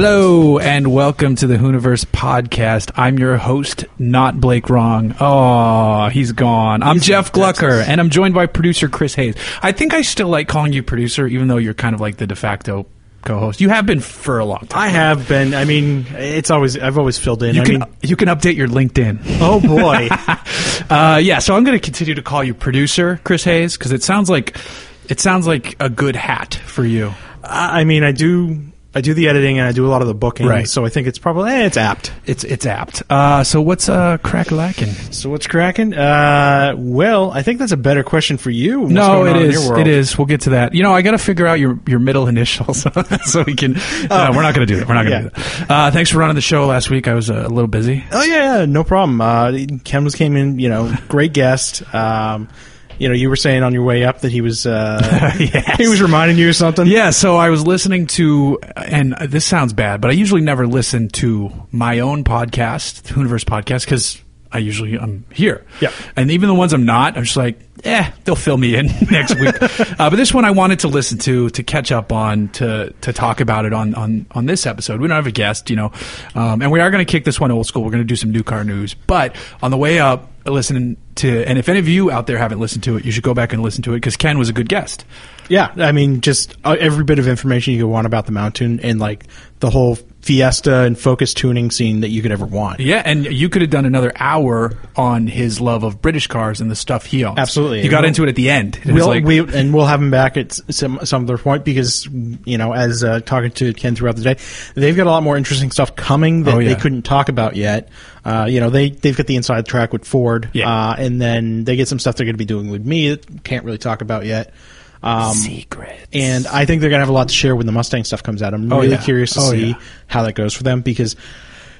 Hello and welcome to the Hooniverse podcast. I'm your host, not Blake Rong. Oh, he's gone. I'm Jeff Glucker, and I'm joined by producer Chris Hayes. I think I still like calling you producer, even though you're kind of like the de facto co-host. You have been for a long time. I have been. I mean, it's always I've always filled in. You I can mean, you can update your LinkedIn. oh boy, Uh, yeah, so I'm going to continue to call you producer Chris Hayes because it sounds like it sounds like a good hat for you. I mean, I do I do the editing and I do a lot of the booking, Right. so I think it's probably eh, it's apt. It's it's apt. Uh, so what's uh, crack lacking? So what's cracking? Uh, well, I think that's a better question for you. What's No, going it on in is. your world? It is. We'll get to that. You know, I got to figure out your, your middle initials so we can. Uh, we're not going to do that. We're not going to do that. Uh, thanks for running the show last week. I was uh, a little busy. Oh yeah, yeah, no problem. Uh, Ken was came in, you know, great guest. Um, you know, you were saying on your way up that he was uh, Yes. he was reminding you of something. Yeah, so I was listening to, and this sounds bad, but I usually never listen to my own podcast, the Hooniverse podcast, because I usually I'm here. Yeah. and even the ones I'm not, I'm just like, eh, they'll fill me in next week. uh, but this one I wanted to listen to to catch up on to to talk about it on on on this episode. We don't have a guest, you know, um, and we are going to kick this one old school. We're going to do some new car news, but on the way up, listening to, and if any of you out there haven't listened to it, you should go back and listen to it because Ken was a good guest. Yeah, I mean, just uh, every bit of information you could want about the Mountune and like the whole Fiesta and Focus tuning scene that you could ever want. Yeah, and you could have done another hour on his love of British cars and the stuff he owns. Absolutely. You got We'll- into it at the end. It We'll, like, we, and we'll have him back at some some other point because you know, as uh, talking to Ken throughout the day, they've got a lot more interesting stuff coming that Oh, yeah. they couldn't talk about yet. Uh, you know, they they've got the inside track with Ford, Yeah. uh, and then they get some stuff they're going to be doing with me that can't really talk about yet. Um, secret. and I think they're going to have a lot to share when the Mustang stuff comes out. I'm Oh, really yeah. curious to Oh, see yeah. how that goes for them because,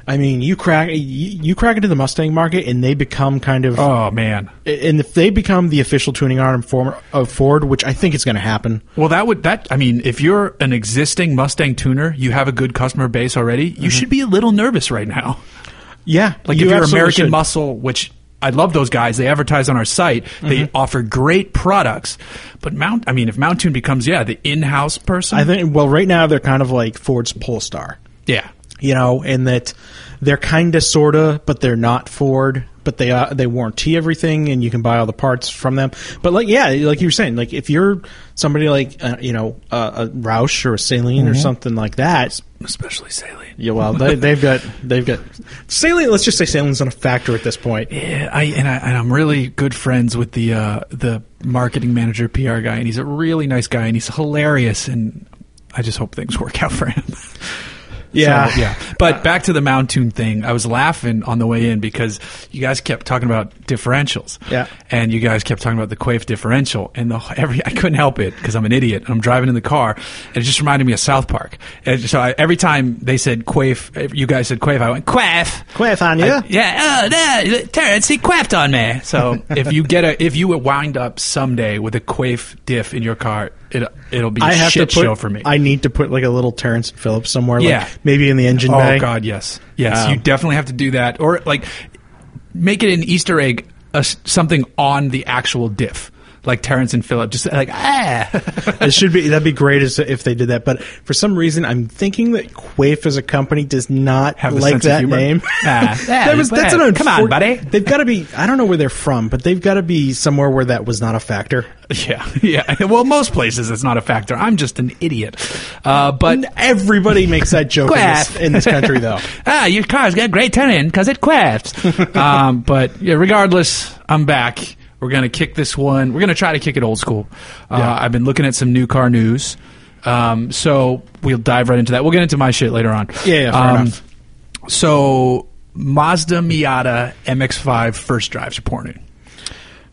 I mean, you crack you, you crack into the Mustang market and they become kind of, Oh man. and if they become the official tuning arm of Ford, which I think is going to happen. Well, that would that. I mean, if you're an existing Mustang tuner, you have a good customer base already. You should be a little nervous right now. Yeah, Like you if you're American should. Muscle, which I love those guys. They advertise on our site. They Mm-hmm. offer great products. But Mount, I mean, if Mountune becomes yeah the in-house person, I think. Well, right now they're kind of like Ford's Polestar. yeah. you know, and that they're kind of sorta, but they're not Ford. But they uh, they warranty everything, and you can buy all the parts from them. But like, yeah, like you were saying, like if you're somebody like uh, you know uh, a Roush or a Saleen Mm-hmm. or something like that, Especially Saleen. yeah, well, they, they've got they've got Saleen. Let's just say Saleen's not a factor at this point. Yeah, I and, I and I'm really good friends with the uh, the marketing manager, PR guy, and he's a really nice guy, and he's hilarious, and I just hope things work out for him. Yeah, So, yeah. But back to the Mountune thing, I was laughing on the way in because you guys kept talking about differentials. Yeah. And you guys kept talking about the Quaife differential, and the every I couldn't help it because I'm an idiot. I'm driving in the car, and it just reminded me of South Park. And so I, every time they said Quaife, you guys said Quaife, I went Quaife. Quaife on I- yeah, oh, no, Terrance, he quaffed on me. So if you get a, if you would wind up someday with a Quaife diff in your car, it it'll be a I have shit to put, show for me. I need to put like a little Terrance Phillips somewhere, like Yeah. maybe in the engine oh bay. God, yes, yes, Um, you definitely have to do that, or like make it an Easter egg, uh, something on the actual diff, like Terrance and Phillip, just like ah. it should be that'd be great as, if they did that. But for some reason, I'm thinking that Quaife as a company does not Have a like that name. Ah, That was- that's an come on, buddy. They've got to be. I don't know where they're from, but they've got to be somewhere where that was not a factor. Yeah, yeah. Well, most places it's not a factor. I'm just an idiot. Uh, but everybody makes that joke in this, in this country, though. ah, your car's got great turn-in because it quaffs. um, but yeah, regardless, I'm back. We're gonna kick this one. We're gonna try to kick it old school. Uh, Yeah. I've been looking at some new car news, um, so we'll dive right into that. We'll get into my shit later on. Yeah, yeah, fair Um, enough. So Mazda Miata MX-5 first drives reporting.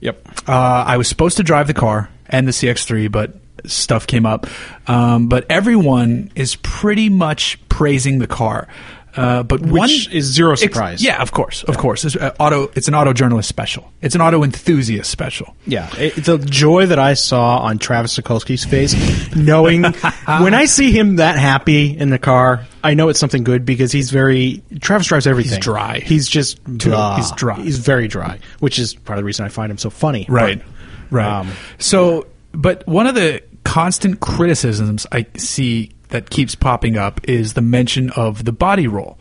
Yep. Uh, I was supposed to drive the car and the CX3, but stuff came up, um, but everyone is pretty much praising the car. Uh, but Which one is zero ex- surprise. yeah, of course, of course. It's uh, auto. It's an auto journalist special. It's an auto enthusiast special. Yeah, it, the joy that I saw on Travis Okulski's face, knowing when I see him that happy in the car, I know it's something good because he's very Travis drives everything. dry. He's just blah. He's dry. He's very dry, which is part of the reason I find him so funny. Right. But, right. um, so, but one of the constant criticisms I see that keeps popping up is the mention of the body roll.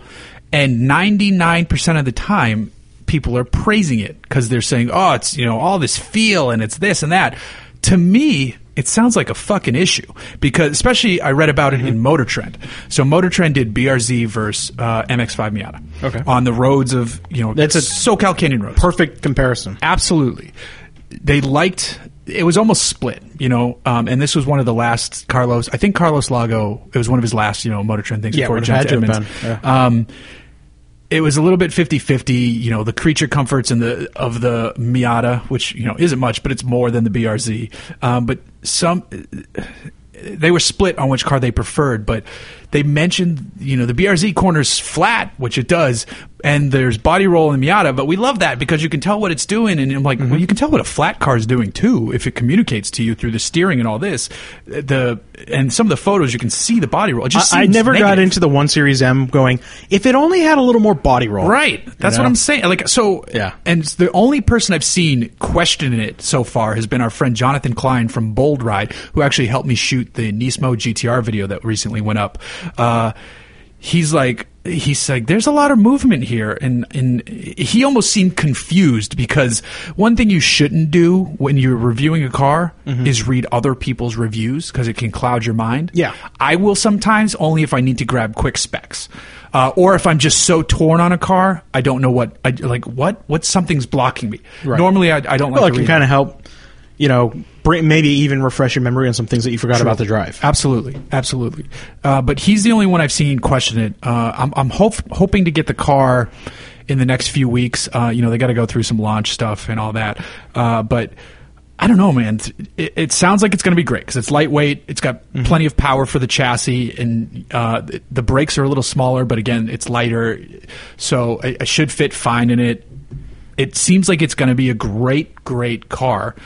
And 99% of the time, people are praising it because they're saying, oh, it's, you know, all this feel and it's this and that. To me, it sounds like a fucking issue because, especially, I read about it in Motor Trend. So Motor Trend did BRZ versus uh, MX5 Miata. Okay. On the roads of, you know, That's a SoCal Canyon roads. perfect comparison. Absolutely. They liked it was almost split, you know, um, and this was one of the last Carlos. I think Carlos Lago. It was one of his last, you know, Motor Trend things Yeah, before he jumped to Edmunds. yeah. Um, it was a little bit 50-50, you know, the creature comforts and the of the Miata, which you know isn't much, but it's more than the BRZ. Um, but some they were split on which car they preferred, but they mentioned, you know, the BRZ corner's flat, which it does, and there's body roll in the Miata, but we love that because you can tell what it's doing, and I'm like, Mm-hmm. well, you can tell what a flat car is doing too if it communicates to you through the steering and all this. The and some of the photos you can see the body roll. I, I never got into the one series M going. If it only had a little more body roll, Right. That's know? what I'm saying. Like so Yeah. and the only person I've seen questioning it so far has been our friend Jonathan Klein from Bold Ride, who actually helped me shoot the Nismo GTR video that recently went up. Uh, he's like he's like there's a lot of movement here and and he almost seemed confused because one thing you shouldn't do when you're reviewing a car is read other people's reviews because it can cloud your mind Yeah. I will sometimes only if I need to grab quick specs. Uh, or if I'm just so torn on a car, I don't know what I like. What what something's blocking me. Right. Normally, I, I don't like. Well, it to can kind of help. You know, bring, maybe even refresh your memory on some things that you forgot about the drive. Absolutely, absolutely. Uh, but he's the only one I've seen question it. Uh, I'm, I'm hope, hoping to get the car in the next few weeks. Uh, you know, they got to go through some launch stuff and all that. Uh, but I don't know, man. It, it sounds like it's going to be great because it's lightweight. It's got plenty of power for the chassis, and uh, the, the brakes are a little smaller. But again, it's lighter, so I, I should fit fine in it. It seems like it's going to be a great, great car.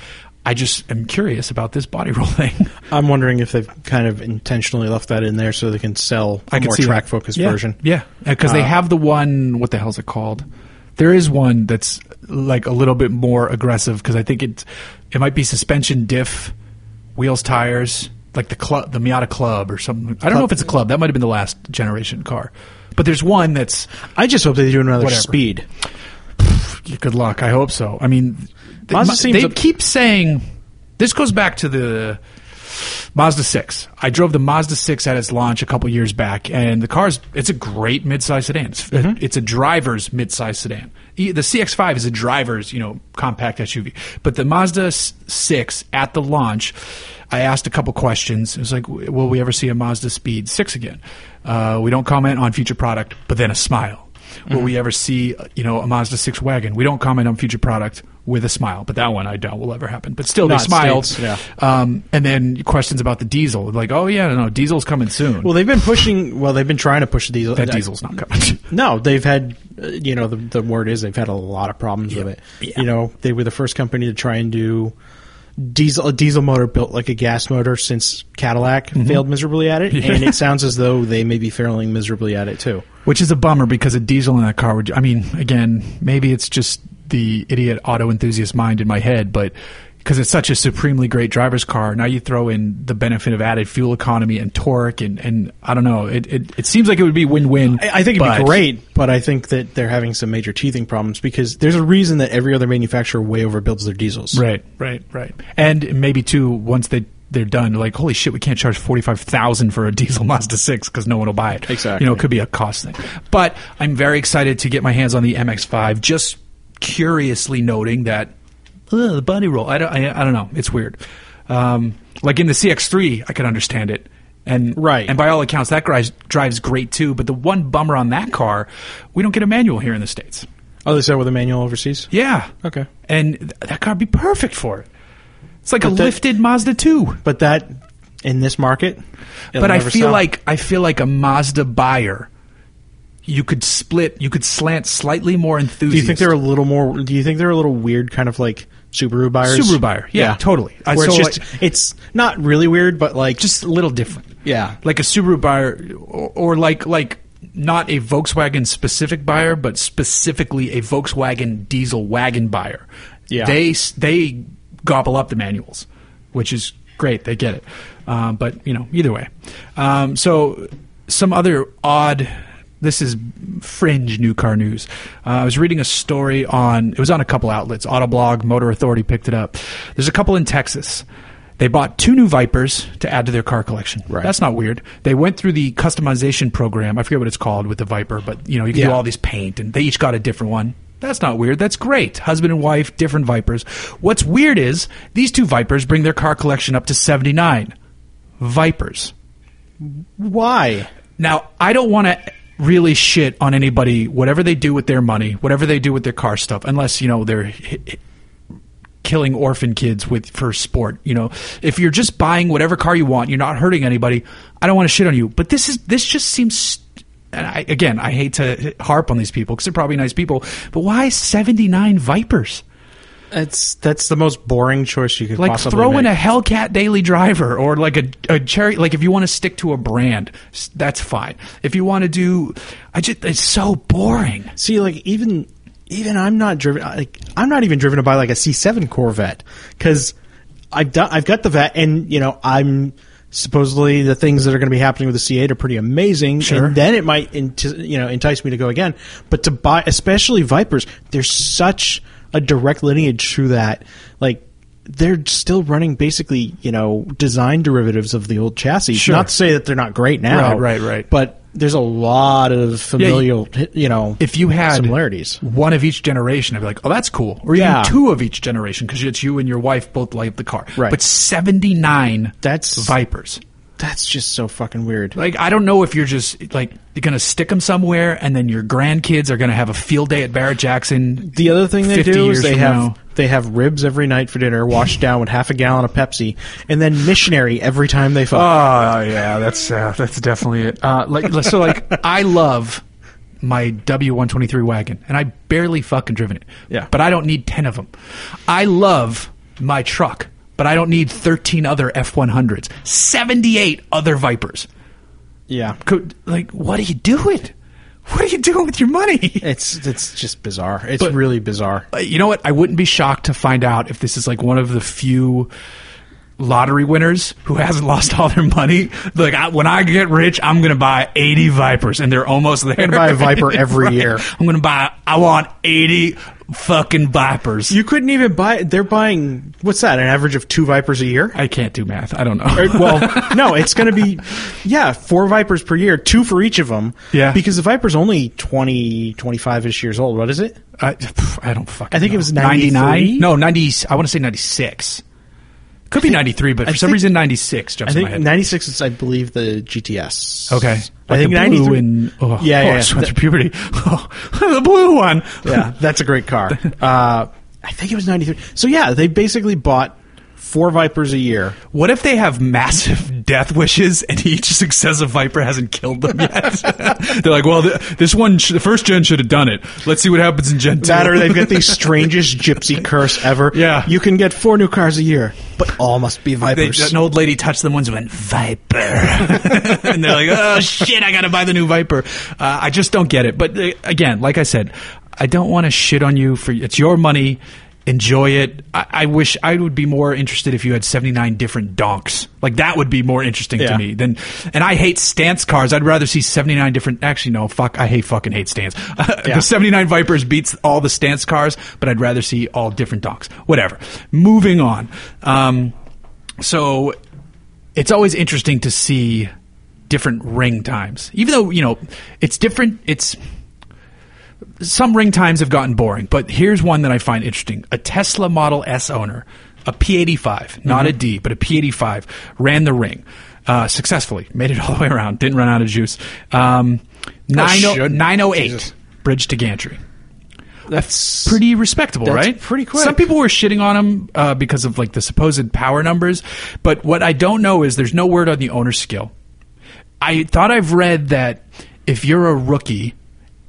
I just am curious about this body roll thing. I'm wondering if they've kind of intentionally left that in there so they can sell a I can more track focused yeah. version. Yeah, because they Uh, have the one. What the hell's it called? There is one that's like a little bit more aggressive because I think it it might be suspension, diff, wheels, tires, like the club, the Miata Club or something. I don't know if it's a club. That might have been the last generation car. But there's one that's I just hope they do another Whatever. speed. good luck. I hope so. I mean, Mazda seems they a- keep saying this goes back to the Mazda 6. I drove the Mazda 6 at its launch a couple years back, and the car's it's a great midsize sedan. It's, Mm-hmm. it's a driver's midsize sedan. The CX5 is a driver's, you know, compact SUV. But the Mazda 6 at the launch, I asked a couple questions. It was like, will we ever see a Mazda Speed 6 again? Uh, we don't comment on future product, but then a smile. Will we ever see, you know, a Mazda 6 wagon? We don't comment on future product with a smile, but that one I doubt will ever happen. But still, Not they smiled. States, Um, and then questions about the diesel, like, oh yeah, no, diesel's coming soon. Well, they've been pushing. Well, they've been trying to push the diesel. that I- diesel's not coming. No, they've had. Uh, you know, the the word is they've had a lot of problems with it. Yeah. You know, they were the first company to try and do diesel a diesel motor built like a gas motor since Cadillac failed miserably at it, Mm-hmm. Yeah. and it sounds as though they may be failing miserably at it too. Which is a bummer because a diesel in that car would. I mean, again, maybe it's just the idiot auto enthusiast mind in my head, but because it's such a supremely great driver's car, now you throw in the benefit of added fuel economy and torque, and, and I don't know. It, it it seems like it would be win win. I, I think it'd be great, but I think that they're having some major teething problems because there's a reason that every other manufacturer way overbuilds their diesels. Right, right, right. And maybe too, once they they're done, like holy shit, we can't charge forty five thousand for a diesel Mazda six because no one will buy it. Exactly. You know, it could be a cost thing. But I'm very excited to get my hands on the MX5. Just curiously noting that ugh, the body roll. I don't. I, I don't know. It's weird. Um, like in the CX3, I can understand it. And Right. and by all accounts, that drives drives great too. But the one bummer on that car, we don't get a manual here in the states. Oh, they said with a manual overseas. Yeah. Okay. And th- that car would be perfect for it. It's like a that- lifted Mazda 2. But that in this market, But I feel sell. like I feel like a Mazda buyer you could split, you could slant slightly more enthusiast. Do you think they're a little more? Do you think they're a little weird, kind of like Subaru buyers? Subaru buyer. Yeah, totally. I- Where it's so, just it's not really weird, but like just a little different? yeah, like a Subaru buyer, or, or like like not a Volkswagen specific buyer, but specifically a Volkswagen diesel wagon buyer. Yeah. they s- they gobble up the manuals, which is great. They get it, um, but you know either way. Um, so some other odd. This is fringe new car news. Uh, I was reading a story on. It was on a couple outlets. Autoblog, Motor Authority picked it up. There's a couple in Texas. They bought two new Vipers to add to their car collection. Right. That's not weird. They went through the customization program. I forget what it's called with the Viper, but you know you can do all these paint, and they each got a different one. That's not weird. That's great. Husband and wife, different Vipers. What's weird is these two Vipers bring their car collection up to 79 Vipers. why? Now, I don't want to really shit on anybody, whatever they do with their money, whatever they do with their car stuff, unless, you know, they're killing orphan kids with for sport. You know, if you're just buying whatever car you want, you're not hurting anybody. I don't want to shit on you, but this is this just seems. And I, again, I hate to harp on these people because they're probably nice people, but why 79 Vipers? It's that's the most boring choice you could Like possibly throw in a Hellcat Daily Driver or like a, a cherry. Like if you want to stick to a brand, that's fine. If you want to do, I just it's so boring. See, like even even I'm not driven. Like I'm not even driven to buy like a C7 Corvette because I've done, I've got the vet, and you know I'm supposedly the things that are going to be happening with the C8 are pretty amazing. Sure. And then it might enti- you know entice me to go again. But to buy, especially Vipers, there's such a direct lineage through that. Like they're still running basically you know design derivatives of the old chassis. Sure. Not to say that they're not great now, Right, right, right. But there's a lot of familial, you know, If you had similarities. one of each generation, I'd be like, oh, that's cool. Or Yeah. even two of each generation because it's you and your wife both like the car. Right. But 79 That's- Vipers. That's just so fucking weird. Like I don't know if you're just like you're gonna stick them somewhere, and then your grandkids are gonna have a field day at Barrett Jackson. The other thing they do is they have now. they have ribs every night for dinner, washed down with half a gallon of Pepsi, and then missionary every time they fuck. Oh yeah, that's uh, that's definitely it. Uh, like so, like I love my W one twenty three wagon, and I barely fucking driven it. Yeah. but I don't need ten of them. I love my truck, but I don't need thirteen other F one hundreds, seventy eight other Vipers. yeah, Could, like, what are you doing? What are you doing with your money? it's it's just bizarre. It's But- really bizarre. Uh, you know what? I wouldn't be shocked to find out if this is like one of the few lottery winners who hasn't lost all their money. Like, I, when I get rich, I'm going to buy 80 Vipers, and they're almost there. gonna buy a Viper every Right. year. I'm going to buy. I want 80 fucking Vipers. You couldn't even buy. They're buying what's that? An average of two Vipers a year? I can't do math. I don't know. Or- well, no, it's going to be, yeah, four Vipers per year, two for each of them. Yeah. Because the Viper's only 20, 25-ish years old. What is it? I, I don't fucking. I think it was 99. No, 90. I want to say 96. Could be 93, but I for some think- reason 96 jumps I in my think head. 96 is, I believe, the GTS. Okay. I think the 93. blue and oh, yeah, oh, yeah, I yeah. just went through puberty. Oh, the blue one. yeah, that's a great car. Uh, I think it was 93. So yeah, they basically bought four Vipers a year. What if they have massive death wishes and each successive Viper hasn't killed them yet? They're like, well, th- this one, sh- the first gen should have done it. Let's see what happens in Gen 2. That or they've got the strangest gypsy curse ever. Yeah. You can get four new cars a year, but all must be They, Vipers. an old lady touched them once and went, Viper. and they're like, oh, shit, I got to buy the new Viper. Uh, I just don't get it. But uh, again, like I said, I don't want to shit on you for it's your money. Enjoy it. I, I wish I would be more interested if you had 79 different donks. Like that would be more interesting Yeah. to me than, and I hate stance cars. I'd rather see 79 different, actually no, fuck, I hate fucking hate stance. Yeah. the 79 Vipers beats all the stance cars, but I'd rather see all different donks. Whatever. Moving on. Um, so it's always interesting to see different ring times. Even though, you know, it's different, it's some ring times have gotten boring, but here's one that I find interesting. A Tesla Model S owner, a P85, not a D, but a P85, ran the ring uh, successfully, made it all the way around, didn't run out of juice. Um, 90- 908, Jesus. bridge to gantry. That's pretty respectable, That's right? pretty quick. Some people were shitting on him uh, because of like the supposed power numbers, but what I don't know is there's no word on the owner's skill. I thought I've read that if you're a rookie,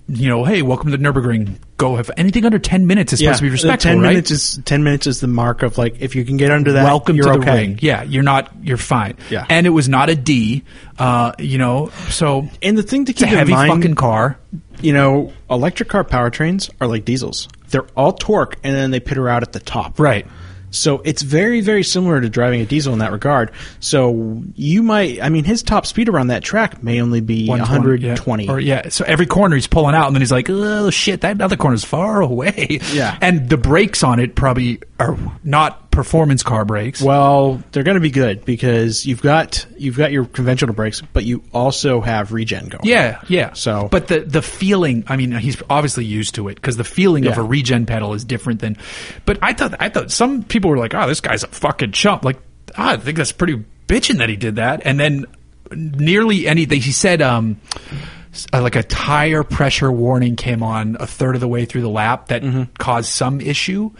you know, hey, welcome to Nurburgring. Go have anything under ten minutes is supposed to be respectful, ten right? minutes is ten minutes is the mark of like if you can get under that, welcome you're to the okay. ring. Yeah, you're not. You're fine. Yeah. and it was not a D. Uh, you know, so And the thing to it's a keep in heavy mind, fucking car. you know, electric car powertrains are like diesels. They're all torque, and then they pitter out at the top. Right. So it's very, very similar to driving a diesel in that regard. So you might, I mean, his top speed around that track may only be 120. Yeah. Or yeah, so every corner he's pulling out, and then he's like, "Oh shit, that other corner's far away." Yeah. and the brakes on it probably are not performance car brakes. Well, they're going to be good because you've got you've got your conventional brakes, but you also have regen going. Yeah, yeah. So- but the the feeling, I mean, he's obviously used to it because the feeling of a regen pedal is different than. But I thought I thought some people were like, "Oh, this guy's a fucking chump." Like, ah, I think that's pretty bitching that he did that. And then nearly anything he said um uh, like a tire pressure warning came on a third of the way through the lap that Mm-hmm. caused some issue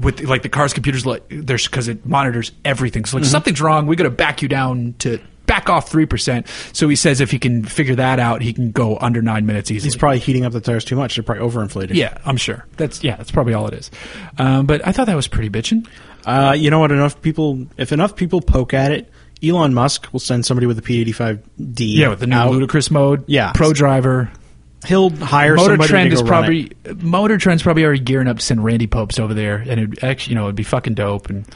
with like the car's computers like there's because it monitors everything so like Mm-hmm. something's wrong we got to back you down to back off 3% so he says if he can figure that out he can go under nine minutes easily He's probably heating up the tires too much. They're probably overinflated. yeah i'm sure that's yeah that's probably all it is um, but i thought that was pretty bitching Uh, you know what? Enough people, if enough people poke at it, Elon Musk will send somebody with a P85D. yeah with the new out. ludicrous mode Yeah. pro driver He'll hire Motor somebody Trend to is go run probably it. Motor Trend's probably already gearing up to send Randy Pobst over there, and it actually, you know, it'd be fucking dope. And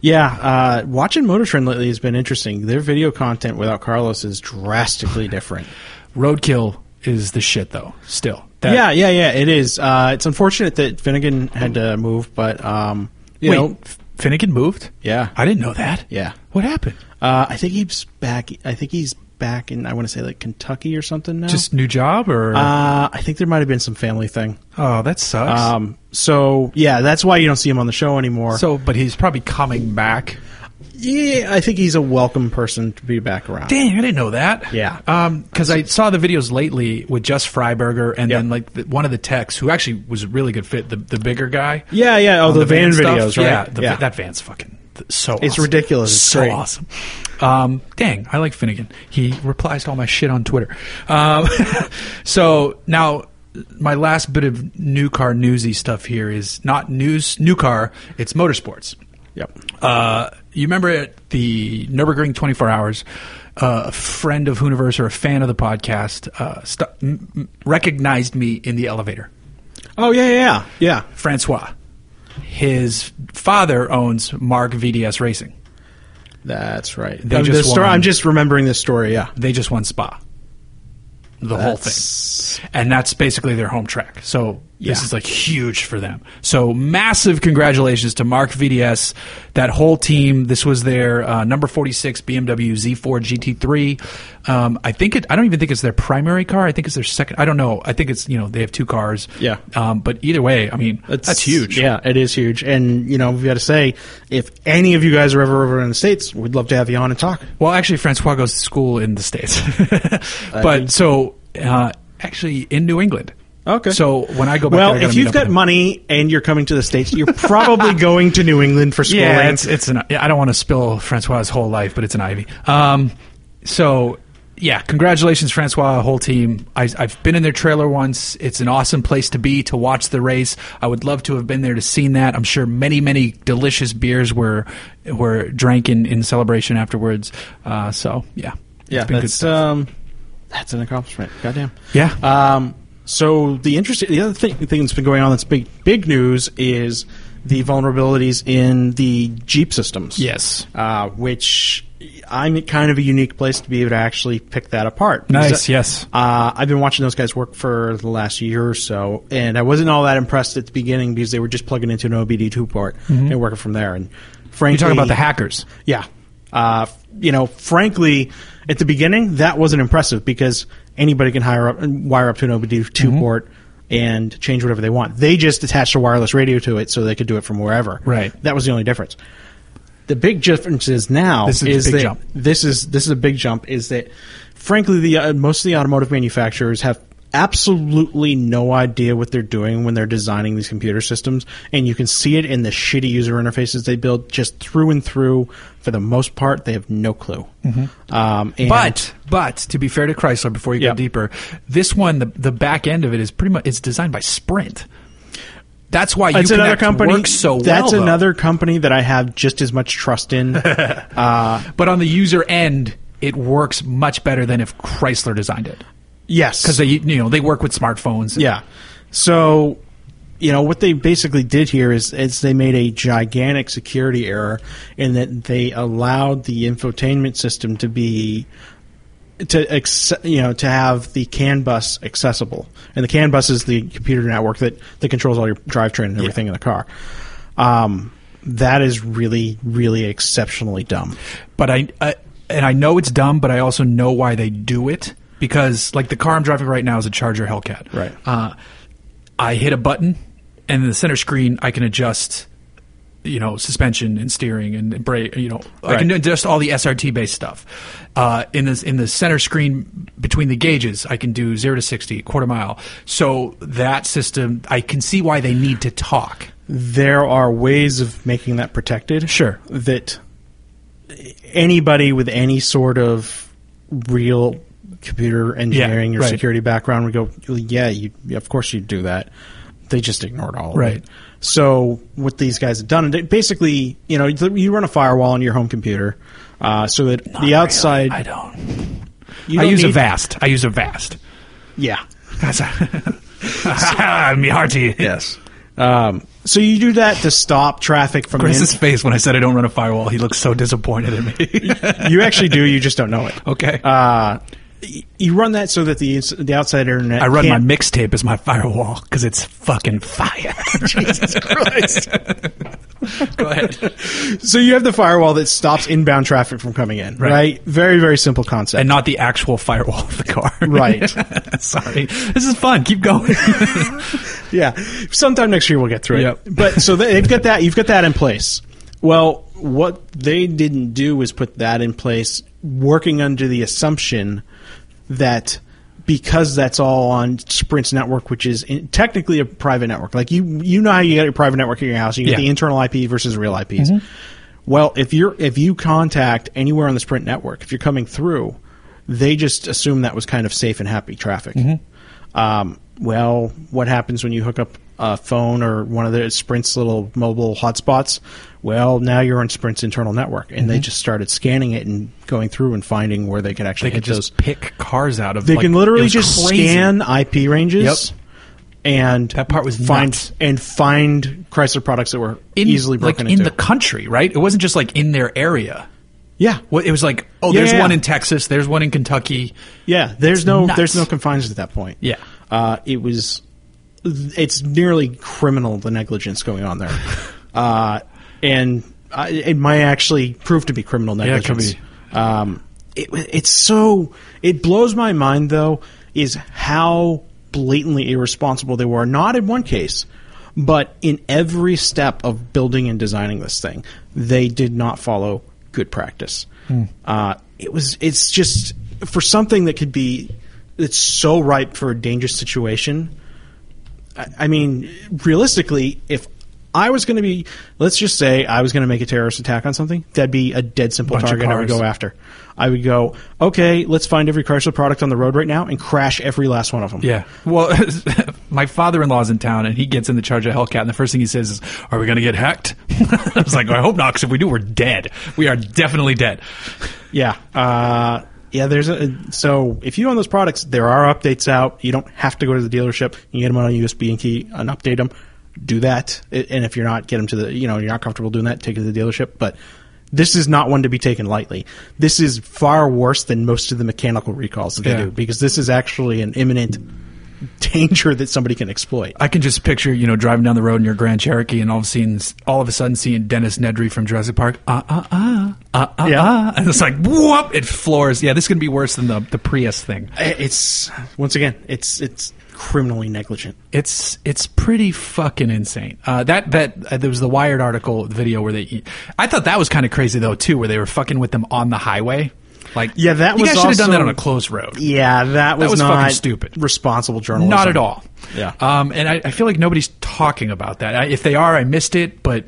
Yeah, uh, watching Motor Trend lately has been interesting. Their video content without Carlos is drastically different. Roadkill is the shit, though. Still, that, yeah, yeah, yeah. It is. Uh, it's unfortunate that Finnegan had to move, but um, you Wait, know, Finnegan moved? yeah, I didn't know that. yeah. What happened? Uh, I think he's back. I think he's back in. I want to say like Kentucky or something now. Just new job, or Uh, I think there might have been some family thing. oh, that sucks. Um, so yeah, that's why you don't see him on the show anymore. so, but he's probably coming back. yeah, I think he's a welcome person to be back around. Dang, I didn't know that. Yeah. because I saw the videos lately with just Freiburger, and Yeah. then like the, one of the techs who actually was a really good fit, the the bigger guy. Yeah, yeah. Oh, on the, van, stuff. videos, right? Yeah, the, that van's fucking so. It's awesome. ridiculous. It's so great. awesome. Um, dang, I like Finnegan. He replies to all my shit on Twitter. Um, so now. My last bit of new car newsy stuff here is not news, new car. It's motorsports. Yep. Uh, you remember at the Nurburgring 24 Hours, uh, a friend of Hooniverse or a fan of the podcast uh, st- m- recognized me in the elevator. Oh yeah, yeah. yeah. Francois. His father owns Marc VDS Racing. That's right. They just the story, won. I'm just remembering this story. Yeah. They just won Spa. The whole thing. And that's basically their home track. So this is like huge for them. So massive congratulations to Marc VDS, that whole team. This was their uh, number 46 BMW Z4 GT3. Um, I think it, I don't even think it's their primary car. I think it's their second. I don't know. I think it's, you know, they have two cars. Yeah. Um, but either way, I mean, that's, huge. Yeah, it is huge. And you know, we've got to say, if any of you guys are ever over in the states, we'd love to have you on and talk. Well, actually, Francois goes to school in the States. but mean- so, uh, actually, in New England. Okay. So when I go back Well, there, I if you've got money and you're coming to the states, you're probably going to New England for schooling. Yeah, it's it's an. I don't want to spill Francois' whole life, but it's an Ivy. Um, so yeah, congratulations, Francois, whole team. I, I've been in their trailer once. It's an awesome place to be to watch the race. I would love to have been there to seen that. I'm sure many many delicious beers were were drank in, in celebration afterwards. Uh, so yeah, yeah, that's um, that's an accomplishment. Goddamn. yeah. Um, so the interesting, the other thing, thing that's been going on that's big, big news is the vulnerabilities in the Jeep systems. yes. Uh, which I'm kind of a unique place to be able to actually pick that apart. Nice. Because, yes. Uh, I've been watching those guys work for the last year or so, and I wasn't all that impressed at the beginning because they were just plugging into an OBD2 port and working from there. And frankly, you're talking about the hackers. yeah. Uh, you know, frankly, at the beginning, that wasn't impressive because anybody can hire up and wire up to an OBD2 Mm-hmm. port and change whatever they want. They just attached a wireless radio to it so they could do it from wherever. Right. That was the only difference. The big difference is now This is a is big that jump. this is this is a big jump. Is that frankly the uh, most of the automotive manufacturers have absolutely no idea what they're doing when they're designing these computer systems, and you can see it in the shitty user interfaces they build just through and through. For the most part, they have no clue. Um, and But but to be fair to Chrysler, before you Yep. go deeper, this one the the back end of it is pretty much it's designed by Sprint. That's why it's another company. works so that's well. another company that I have just as much trust in. But on the user end, it works much better than if Chrysler designed it yes, because they you know they work with smartphones. Yeah. So, you know, what they basically did here is, is they made a gigantic security error in that they allowed the infotainment system to be to ex- you know to have the CAN bus accessible, and the CAN bus is the computer network that that controls all your drivetrain and everything in the car. Um, that is really, really exceptionally dumb. but I, I and I know it's dumb, but I also know why they do it because like the car I'm driving right now is a Charger Hellcat. Right. Uh, I hit a button, and in the center screen I can adjust, you know, suspension and steering and brake. You know, I can adjust all the SRT based stuff. Uh, in this in the center screen between the gauges, I can do zero to sixty, quarter mile. So that system, I can see why they need to talk. there are ways of making that protected. Sure. That anybody with any sort of real computer engineering Yeah, or right. security background would go, "Well, yeah, you, of course you'd do that. They just ignored all of it. So what these guys have done, basically, you know, you run a firewall on your home computer, uh, so that the outside. I don't. I don't use Avast. I use Avast. Yeah. That's me hearty. Yes. Um, so you do that to stop traffic from Chris's in- face when I said I don't run a firewall, he looks so disappointed in me. you actually do. You just don't know it. okay. Uh, you run that so that the the outside internet. I run my can't- mixtape as my firewall because it's fucking fire. Jesus Christ. Go ahead. so you have the firewall that stops inbound traffic from coming in, Right. right? Very very simple concept. And not the actual firewall of the car. Right. Sorry. This is fun. Keep going. yeah, sometime next year we'll get through Yep. it. But so they've got that. You've got that in place. Well, what they didn't do was put that in place, working under the assumption that because that's all on Sprint's network, which is in, technically a private network. Like you, you know how you get your private network in your house. You get Yeah. the internal IP versus real IPs. Well, if you're if you contact anywhere on the Sprint network, if you're coming through, they just assume that was kind of safe and happy traffic. Um, well, what happens when you hook up a phone or one of the Sprint's little mobile hotspots? Well, now you're on Sprint's internal network, and they just started scanning it and going through and finding where they could actually They could just those. pick cars out of They like, can literally just crazy. scan IP ranges. Yep. And That part was find nuts. and find Chrysler products that were in, easily broken like in into. the country, right? It wasn't just like in their area. yeah, Well, it was like, oh, Yeah, there's yeah, one in Texas, there's one in Kentucky. Yeah, there's no nuts. there's no confines at that point. Yeah. uh, it was it's nearly criminal the negligence going on there, uh, and uh, it might actually prove to be criminal Yeah, it could negligence. Um, it, it's so it blows my mind though is how blatantly irresponsible they were. Not in one case. But in every step of building and designing this thing, they did not follow good practice. Uh, it was. It's just for something that could be. It's so ripe for a dangerous situation. I, I mean, realistically, if I was going to be, let's just say I was going to make a terrorist attack on something, that'd be a dead simple Bunch target I would go after. I would go, okay, let's find every Chrysler product on the road right now and crash every last one of them. Yeah. Well, my father-in-law's in town, and he gets in the Charger Hellcat, and the first thing he says is, "Are we going to get hacked?" I was like, "I hope not, because if we do, we're dead. We are definitely dead." Yeah. Uh, yeah, there's a so if you own those products, there are updates out. You don't have to go to the dealership. You can get them on a USB and key and update them. Do that, and if you're not, get them to the you know you're not comfortable doing that, take it to the dealership. But this is not one to be taken lightly. This is far worse than most of the mechanical recalls that they do because this is actually an imminent danger that somebody can exploit. I can just picture, you know, driving down the road in your Grand Cherokee, and all of a sudden, all of a sudden, seeing Dennis Nedry from Jurassic Park. Uh uh uh uh uh. Yeah. uh, and it's like whoop! It floors. Yeah, this is going to be worse than the the Prius thing. It's once again, it's it's criminally negligent. It's it's pretty fucking insane. Uh, that that uh, there was the Wired article video where they. I thought that was kind of crazy though too, where they were fucking with them on the highway. Like, Yeah, that you was guys should have done that on a closed road. Yeah, that was, was not fucking stupid. Responsible journalism. Not at all. Yeah. Um, and I, I feel like nobody's talking about that. I, if they are, I missed it. But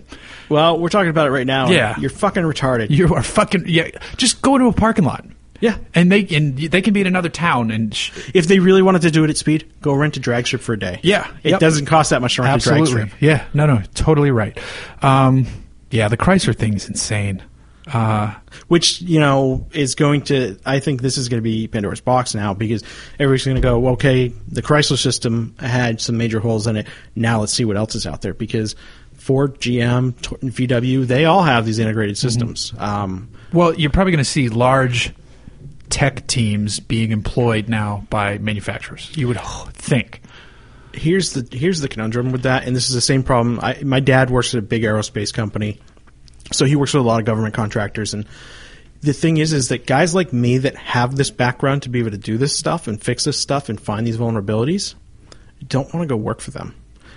Well, we're talking about it right now. Yeah. you're fucking retarded. you are fucking yeah. Just go to a parking lot. Yeah. and they and they can be in another town and sh- if they really wanted to do it at speed, go rent a drag strip for a day. Yeah. it Yep. doesn't cost that much to rent a drag strip. yeah. No, no, totally right. Um, yeah, the Chrysler thing's insane. Uh, which you know is going to i think this is going to be pandora's box now because everybody's going to go okay the chrysler system had some major holes in it now let's see what else is out there because ford gm vw they all have these integrated Mm-hmm. systems um, well, you're probably going to see large tech teams being employed now by manufacturers. You would think. here's the here's the conundrum with that and this is the same problem I, my dad works at a big aerospace company so he works with a lot of government contractors and the thing is is that guys like me that have this background to be able to do this stuff and fix this stuff and find these vulnerabilities don't want to go work for them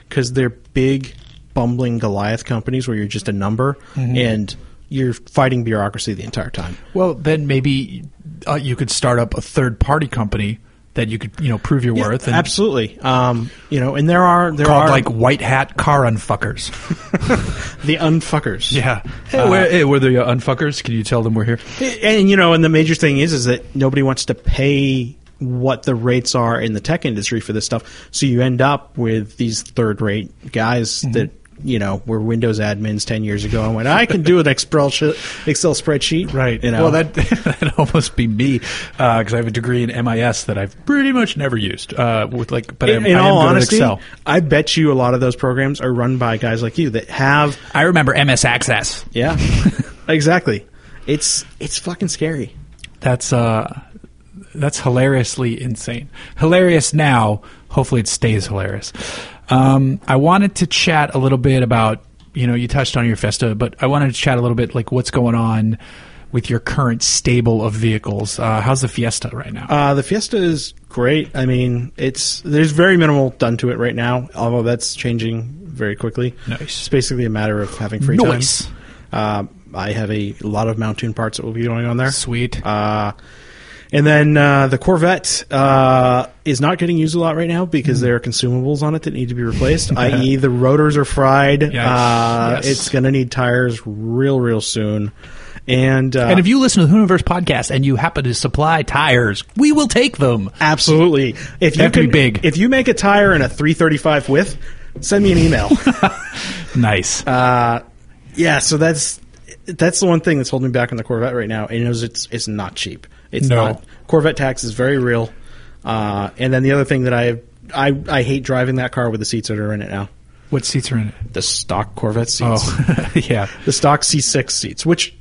because they're big bumbling goliath companies where you're just a number and you're fighting bureaucracy the entire time. Well, then maybe uh, you could start up a third party company that you could, you know, prove your worth and absolutely um, you know and there are there called are like white hat car unfuckers. the unfuckers Yeah. Hey, where, hey, we're the uh, unfuckers. Can you tell them we're here? And you know, and the major thing is, is that nobody wants to pay what the rates are in the tech industry for this stuff. So you end up with these third-rate guys Mm-hmm. that you know were Windows admins ten years ago and went, I can do an Excel Excel spreadsheet, Right. You know, Well, that that'd almost be me because I have a degree in MIS that I've pretty much never used. Uh, with like, but in, I'm, in I all honesty, Excel. I bet you a lot of those programs are run by guys like you that have, I remember MS Access. yeah, exactly. It's it's fucking scary. That's uh, that's hilariously insane. Hilarious now. Hopefully, it stays hilarious. Um, I wanted to chat a little bit about you know you touched on your Fiesta, but I wanted to chat a little bit like what's going on with your current stable of vehicles. Uh, how's the Fiesta right now? Uh, the Fiesta is great. I mean, it's there's very minimal done to it right now, although that's changing very quickly. Nice. It's basically a matter of having free Nice. time. Uh, I have a lot of Mountune parts that will be going on there. Sweet. Uh, and then uh, the Corvette uh, is not getting used a lot right now because Hmm. there are consumables on it that need to be replaced. i.e., the rotors are fried. Yes. Uh, Yes. It's going to need tires real, real soon. And uh, and if you listen to the Hooniverse podcast and you happen to supply tires, we will take them. Absolutely. If you can, big. if you make a tire in a 335 width, send me an email. Nice. uh, yeah, so that's that's the one thing that's holding me back on the Corvette right now. And it knows it's it's not cheap. It's No. not. Corvette tax is very real. Uh, and then the other thing that I I I hate driving that car with the seats that are in it now. what seats are in it? The stock Corvette seats. Oh, yeah. The stock C6 seats, which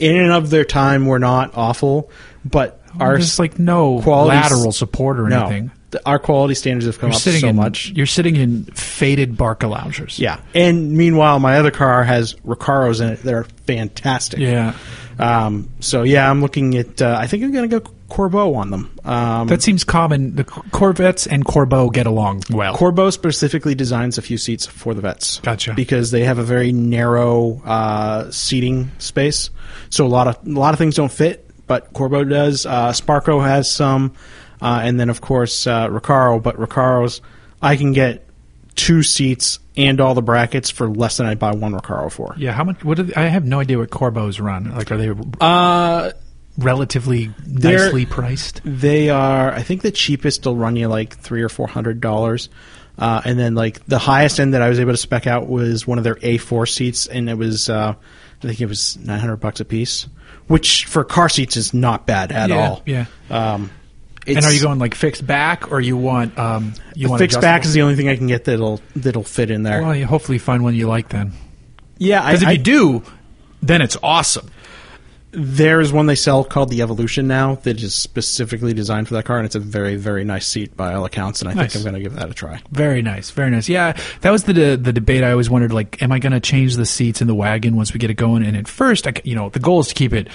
in and of their time were not awful, but are There's like no quality lateral support or no. anything. Our quality standards have come You're up so in much. You're sitting in faded Barca loungers. Yeah, and meanwhile, my other car has Recaros in it that are fantastic. Yeah. Um, so yeah, I'm looking at. Uh, I think I'm going to go Corbeau on them. Um, That seems common. The Corvettes and Corbeau get along well. Corbeau specifically designs a few seats for the vets. Gotcha. Because they have a very narrow uh, seating space, so a lot of a lot of things don't fit. But Corbeau does. Uh, Sparco has some, uh, and then of course uh, Recaro. But Recaros, I can get two seats and all the brackets for less than I buy one Recaro for. yeah. How much? What? They, I have no idea what Corbeaus run. Like, are they Uh, relatively nicely priced? They are. I think the cheapest will run you like three or four hundred dollars, uh, and then like the highest end that I was able to spec out was one of their A four seats, and it was uh, I think it was nine hundred bucks a piece, which for car seats is not bad at Yeah, all. yeah. Um, And are you going like fixed back, or you want um you want fixed back is the only thing I can get that'll that'll fit in there. Well, you hopefully find one you like then. yeah, Because if I- you do, then it's awesome. there's one they sell called the Evolution now that is specifically designed for that car, and it's a very very nice seat by all accounts, and I Nice. think I'm going to give that a try. Very nice, very nice. Yeah, that was the the debate. I always wondered, like, am I going to change the seats in the wagon once we get it going? And at first, I, you know, the goal is to keep it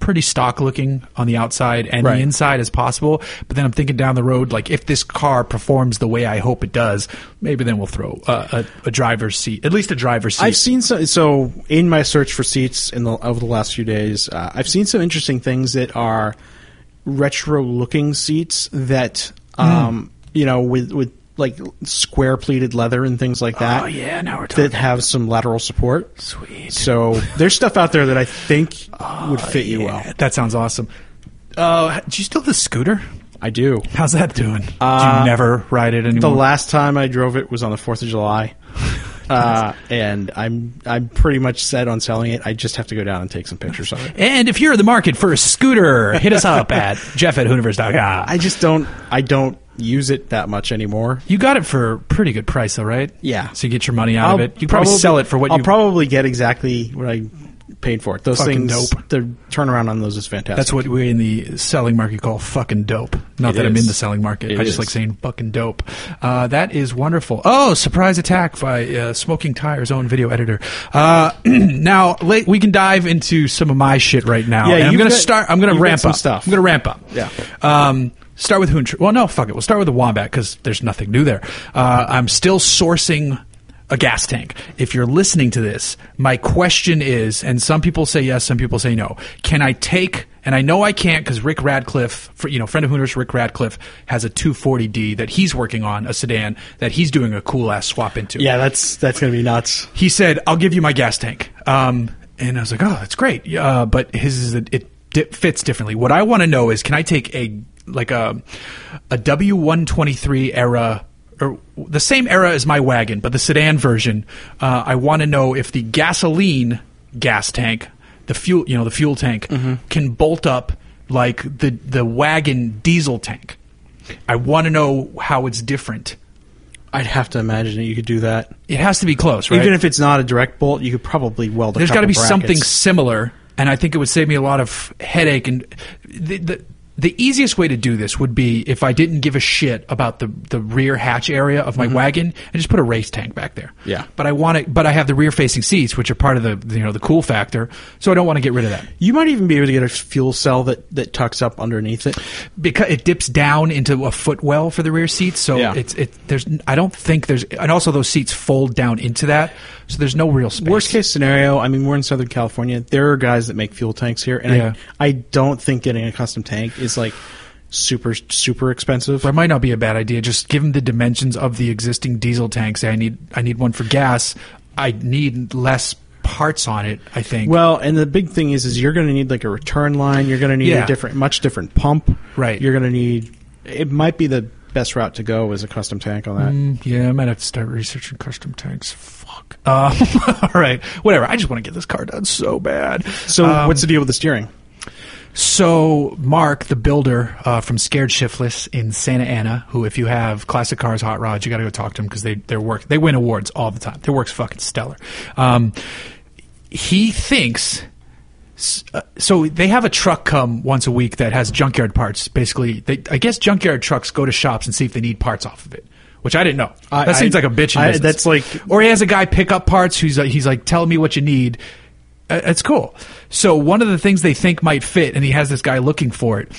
pretty stock looking on the outside and Right. the inside as possible. But then I'm thinking down the road, like if this car performs the way I hope it does, maybe then we'll throw uh, a, a driver's seat, at least a driver's seat. I've seen so, so in my search for seats in the over the last few days, uh, I've seen some interesting things that are retro looking seats that um, you know with with like square pleated leather and things like that. oh yeah, now we're talking. That have some lateral support. Sweet. So there's stuff out there that I think would fit you well. That sounds awesome. Uh, do you still have the scooter? I do. How's that doing? do Uh, you never ride it anymore? The last time I drove it was on the Fourth of July, uh, and I'm I'm pretty much set on selling it. I just have to go down and take some pictures of it. and if you're in the market for a scooter, hit us up at jeff at hooniverse.com. I just don't I don't use it that much anymore. You got it for a pretty good price, though, right? Yeah. So you get your money out of it. You probably, sell it for what you I'll you. probably get exactly what I paid for it. Those Fucking things, dope. the turnaround on those is fantastic. that's what we in the selling market call fucking dope. Not It that I'm in the selling market. It I just is. like saying fucking dope. Uh, that is wonderful. Oh, surprise attack by uh, Smoking Tire's own video editor. Uh, now late, we can dive into some of my shit right now. Yeah, and I'm you've going to got- start. I'm going to ramp some up. stuff. I'm going to ramp up. Yeah. Um, start with Hoon. Well, no, fuck it. We'll start with the Wombat because there's nothing new there. Uh, I'm still sourcing a gas tank. If you're listening to this, my question is, and some people say yes, some people say no. Can I take? And I know I can't because Rick Radcliffe, you know, friend of Hooners, Rick Radcliffe has a 240D that he's working on, a sedan that he's doing a cool ass swap into yeah, that's that's gonna be nuts. he said, "I'll give you my gas tank." Um, and I was like, "Oh, that's great." Uh, but his is a, it di- fits differently. What I want to know is, can I take a like a a W one twenty three era or the same era as my wagon, but the sedan version? Uh, I want to know if the gasoline gas tank, the fuel, you know, the fuel tank, can bolt up like the the wagon diesel tank. I want to know how it's different. I'd have to imagine that you could do that. It has to be close, right? Even if it's not a direct bolt, you could probably weld. There's got to be something similar, and I think it would save me a lot of headache. And the, the the easiest way to do this would be if I didn't give a shit about the the rear hatch area of my wagon and just put a race tank back there. Mm-hmm. Yeah. but I want it. But I have the rear facing seats, which are part of the you know the cool factor. So I don't want to get rid of that You might even be able to get a fuel cell that that tucks up underneath it. because it dips down into a footwell for the rear seats. So Yeah. it's it. There's I don't think there's and also those seats fold down into that, so there's no real space. Worst case scenario, I mean, we're in Southern California. There are guys that make fuel tanks here, and Yeah. I, I don't think getting a custom tank is like super super expensive. It might not be a bad idea. Just given the dimensions of the existing diesel tanks, say I need I need one for gas. I need less parts on it. I think. Well, and the big thing is, is you're going to need like a return line. You're going to need Yeah. a different, much different pump. Right. You're going to need. It might be the best route to go is a custom tank on that. Mm, yeah, I might have to start researching custom tanks. Fuck. Uh, all right, whatever. I just want to get this car done so bad. So, Um, what's the deal with the steering? So, Mark, the builder uh, from Scared Shiftless in Santa Ana, who, if you have classic cars, hot rods, you got to go talk to him because they their work they win awards all the time. Their work's fucking stellar. Um, he thinks. uh, So they have a truck come once a week that has junkyard parts. Basically, they, I guess junkyard trucks go to shops and see if they need parts off of it, which I didn't know. I- that seems I- like a bitch. in I- that's like- or he has a guy pick up parts who's uh, he's like, tell me what you need. Uh, It's cool. So one of the things they think might fit, and he has this guy looking for it,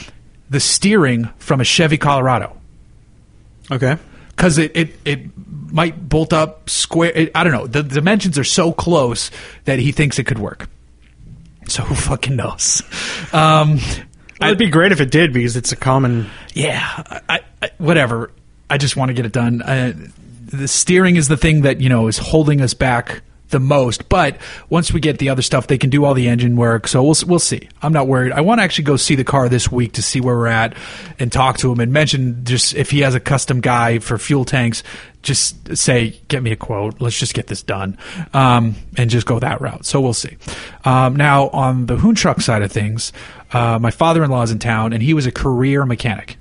the steering from a Chevy Colorado, Okay. because it, it it might bolt up square. It, I don't know. The dimensions are so close that he thinks it could work. So who fucking knows? Um, It'd be great if it did because it's a common. yeah, I, I, whatever. I just want to get it done. Uh, the steering is the thing that you know is holding us back the most. But once we get the other stuff, they can do all the engine work. So we'll we'll see. I'm not worried. I want to actually go see the car this week to see where we're at and talk to him and mention just if he has a custom guy for fuel tanks. Just say, get me a quote. Let's just get this done, um, and just go that route. So we'll see. Um, now on the Hoon truck side of things, uh, my father-in-law is in town, and he was a career mechanic,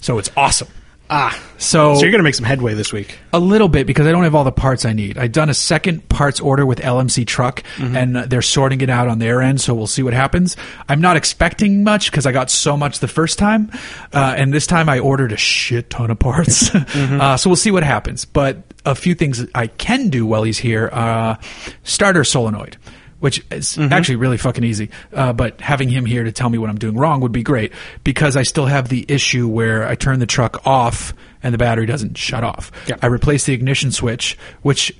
so it's awesome. Ah. So, So you're going to make some headway this week. a little bit because I don't have all the parts I need. I've done a second parts order with LMC Truck, and uh, they're sorting it out on their end. So we'll see what happens. I'm not expecting much because I got so much the first time, uh, and this time I ordered a shit ton of parts. uh, so we'll see what happens. But a few things I can do while he's here: uh, starter solenoid. Which is actually really fucking easy. Uh, but having him here to tell me what I'm doing wrong would be great because I still have the issue where I turn the truck off and the battery doesn't shut off. Yep. I replace the ignition switch, which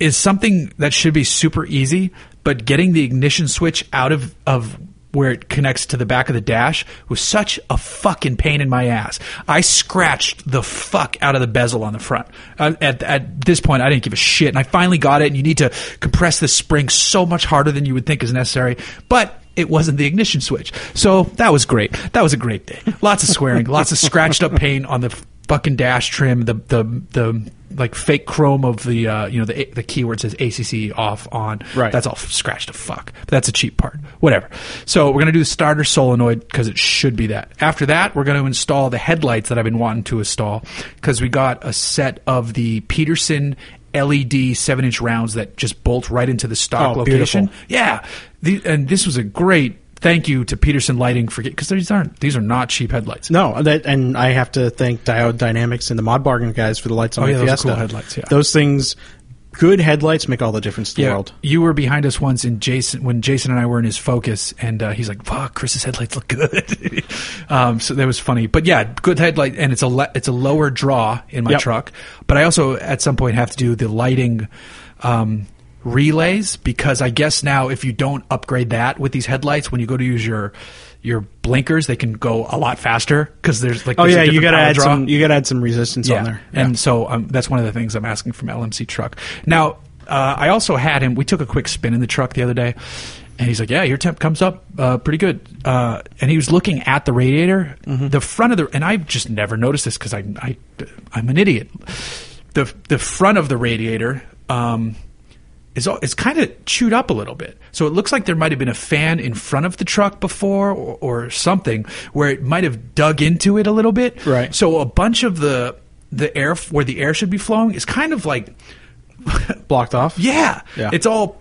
is something that should be super easy, but getting the ignition switch out of, of where it connects to the back of the dash was such a fucking pain in my ass. I scratched the fuck out of the bezel on the front. Uh, at, at this point, I didn't give a shit, and I finally got it. And you need to compress the spring so much harder than you would think is necessary, but it wasn't the ignition switch. So that was great. That was a great day. Lots of swearing, lots of scratched up paint on the fucking dash trim, the the the like fake chrome of the uh, you know the the keyword says ACC off on. Right. That's all scratched to fuck. But that's a cheap part. Whatever. So we're gonna do the starter solenoid because it should be that. After that, we're gonna install the headlights that I've been wanting to install because we got a set of the Peterson. LED seven inch rounds that just bolt right into the stock Oh, location. beautiful. Yeah, the, and this was a great thank you to Peterson Lighting for because these aren't these are not cheap headlights. No, that and I have to thank Diode Dynamics and the Mod Bargain guys for the lights on Oh, yeah, those Fiesta. cool headlights, yeah. those things, good headlights make all the difference in the world. You were behind us once in Jason when Jason and I were in his Focus, and uh, he's like, "Fuck, Chris's headlights look good." um, so that was funny, but yeah, good headlight, and it's a le- it's a lower draw in my Yep. truck. But I also at some point have to do the lighting. Um, relays because I guess now if you don't upgrade that with these headlights when you go to use your your blinkers they can go a lot faster because there's like Oh there's a yeah, you got to add draw. some. You got to add some resistance on there. And so um, that's one of the things I'm asking from LMC truck. Now, uh, I also had him. We took a quick spin in the truck the other day, and he's like, "Yeah, your temp comes up uh, pretty good." Uh, and he was looking at the radiator, Mm-hmm. the front of the, and I just never noticed this because I, I, I'm an idiot. The the front of the radiator. Um, is it's kind of chewed up a little bit. So it looks like there might have been a fan in front of the truck before or, or something where it might have dug into it a little bit. Right. So a bunch of the the air where the air should be flowing is kind of like blocked off. yeah, Yeah. it's all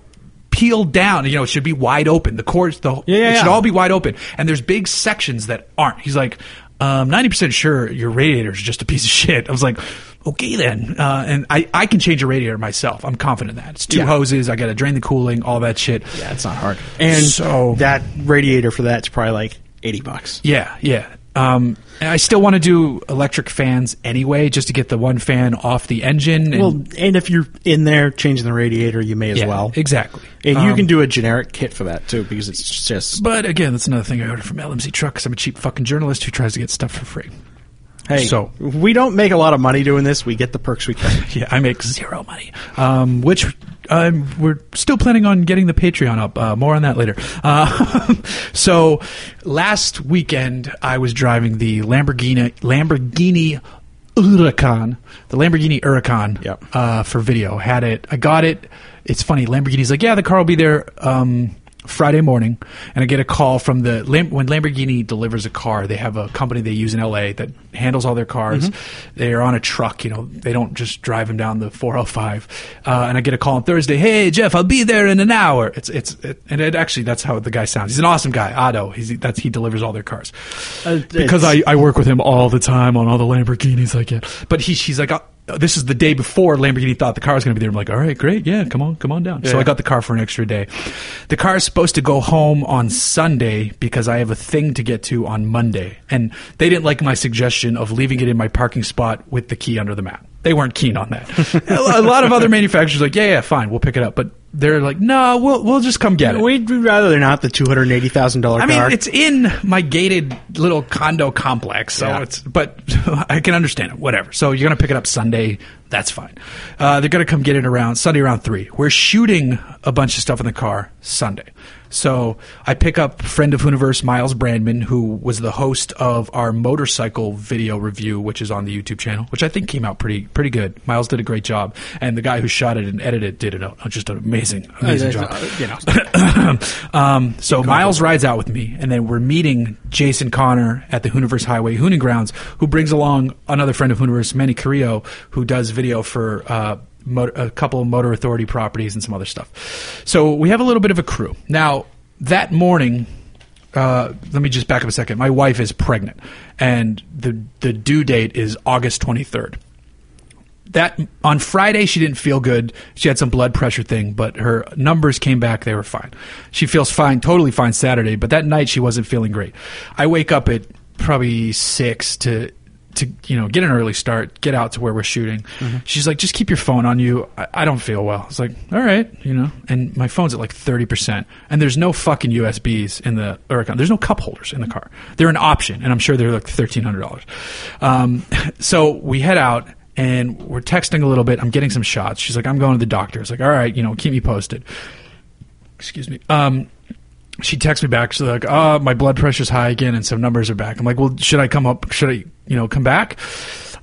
peeled down. You know, it should be wide open. The cords, the Yeah, yeah, it should all be wide open. And there's big sections that aren't. He's like, um, ninety percent sure your radiator is just a piece of shit. I was like, okay then. Uh, and I, I can change a radiator myself. I'm confident in that. It's two Yeah. hoses. I got to drain the cooling, all that shit. Yeah, it's not hard. And So- that radiator for that's probably like eighty bucks. Yeah, yeah. Um, and I still want to do electric fans anyway, just to get the one fan off the engine. And, Well, and if you're in there changing the radiator, you may as yeah, well. exactly. And you Um, can do a generic kit for that too, because it's just But again, that's another thing I ordered from LMC Truck because I'm a cheap fucking journalist who tries to get stuff for free. Hey. so- we don't make a lot of money doing this. We get the perks we can. Yeah, I make zero money. Um, which um, we're still planning on getting the Patreon up. Uh, more on that later. Uh, so last weekend I was driving the Lamborghini Lamborghini Huracan, the Lamborghini Huracan Yep. uh, for video. Had it. I got it. It's funny. Lamborghini's like, yeah, the car will be there. Um, Friday morning, and I get a call from the when Lamborghini delivers a car. They have a company they use in LA that handles all their cars. They are on a truck, you know. They don't just drive them down the 405. Uh, and I get a call on Thursday. Hey Jeff, I'll be there in an hour. It's it's it, and it actually that's how the guy sounds. He's an awesome guy, Otto. He's that's he delivers all their cars Uh, because I, I work with him all the time on all the Lamborghinis I get. But he, she's like, uh, this is the day before Lamborghini thought the car was going to be there. I'm like, all right, great, yeah, come on, come on down. So I got the car for an extra day. The car is supposed to go home on Sunday because I have a thing to get to on Monday, and they didn't like my suggestion of leaving it in my parking spot with the key under the mat. They weren't keen on that. a lot of other manufacturers are like, yeah, yeah, fine, we'll pick it up, but they're like, no, we'll we'll just come get it. We'd rather they're not the two hundred eighty thousand dollar I car. mean, it's in my gated little condo complex, so Yeah. it's. But I can understand it. Whatever. So you're gonna pick it up Sunday. That's fine. Uh, they're gonna come get it around Sunday around three. We're shooting a bunch of stuff in the car Sunday. So I pick up friend of Hooniverse Miles Brandman, who was the host of our motorcycle video review, which is on the YouTube channel, which I think came out pretty pretty good. Miles did a great job, and the guy who shot it and edited it did it just an amazing amazing job. You know, um, so Miles rides out with me, and then we're meeting Jason Connor at the Hooniverse Highway Hooning Grounds, who brings along another friend of Hooniverse, Manny Carrillo, who does video for uh, motor, a couple of Motor Authority properties and some other stuff. So we have a little bit of a crew. Now, that morning, uh, let me just back up a second. My wife is pregnant, and the the due date is August twenty third. that on Friday she didn't feel good. She had some blood pressure thing, but her numbers came back. They were fine. She feels fine, totally fine Saturday, but that night she wasn't feeling great. I wake up at probably six to to you know get an early start, get out to where we're shooting. Mm-hmm. She's like, just keep your phone on you. I, I don't feel well. It's like, all right, you know. And my phone's at like thirty percent, and there's no fucking USBs in the. There's no cup holders in the car. They're an option, and I'm sure they're like thirteen hundred dollars. Um, so we head out. And we're texting a little bit. I'm getting some shots. She's like, I'm going to the doctor. It's like, all right, you know, keep me posted. Excuse me. Um, she texts me back. She's like, "Oh, my blood pressure's high again, and some numbers are back." I'm like, "Well, should I come up? Should I, you know, come back?"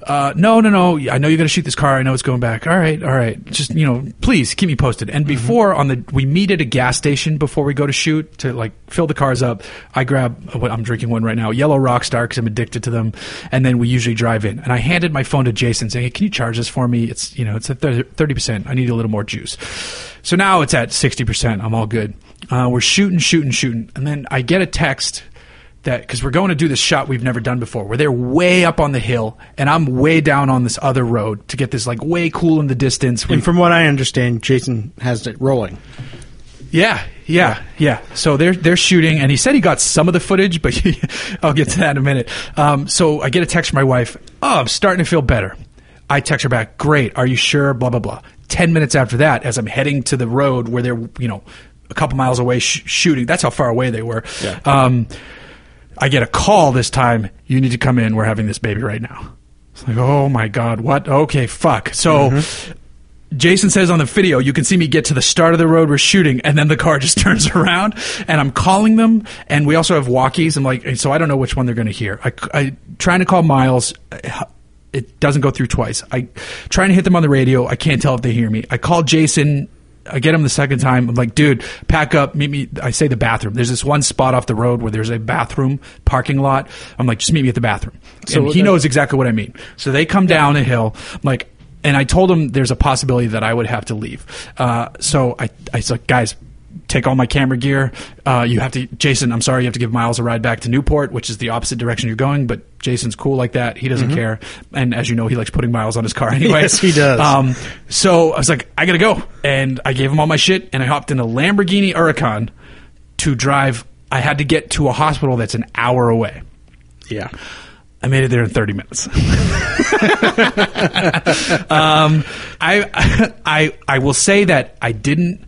Uh, no, no, no. I know you're going to shoot this car. I know it's going back. All right, all right. Just you know, please keep me posted. And before on the, we meet at a gas station before we go to shoot to like fill the cars up. I grab what I'm drinking one right now, Yellow Rockstar, because I'm addicted to them. And then we usually drive in. And I handed my phone to Jason, saying, "Hey, can you charge this for me? It's you know, it's at thirty percent. I need a little more juice." So now it's at sixty percent. I'm all good. Uh, we're shooting, shooting, shooting, and then I get a text that because we're going to do this shot we've never done before. Where they're way up on the hill, and I'm way down on this other road to get this like way cool in the distance. We- And from what I understand, Jason has it rolling. yeah, yeah, yeah. So they're they're shooting, and he said he got some of the footage, but I'll get to that in a minute. Um, so I get a text from my wife. Oh, I'm starting to feel better. I text her back. Great. Are you sure? Blah blah blah. Ten minutes after that, as I'm heading to the road where they're you know a couple miles away sh- shooting. That's how far away they were. Yeah. Um, I get a call this time. You need to come in. We're having this baby right now. It's like, oh my god, what? Okay, fuck. So. Mm-hmm. Jason says on the video, you can see me get to the start of the road we're shooting, and then the car just turns around, and I'm calling them, and we also have walkies. I'm like, so I don't know which one they're going to hear. I, I trying to call Miles, it doesn't go through twice. I trying to hit them on the radio. I can't tell if they hear me. I call Jason. I get him the second time. I'm like, dude, pack up, meet me. I say the bathroom. There's this one spot off the road where there's a bathroom parking lot. I'm like, just meet me at the bathroom. So and he knows exactly what I mean. So they come down a hill. I'm like, and I told him there's a possibility that I would have to leave. Uh, so I, I said, guys, take all my camera gear. Uh, you have to, Jason. I'm sorry, you have to give Miles a ride back to Newport, which is the opposite direction you're going. But Jason's cool like that. He doesn't care. And as you know, he likes putting Miles on his car anyway. Yes, he does. Um, so I was like, I gotta go, and I gave him all my shit, and I hopped in a Lamborghini Huracan to drive. I had to get to a hospital that's an hour away. Yeah. I made it there in 30 minutes. um, I, I, I will say that I didn't,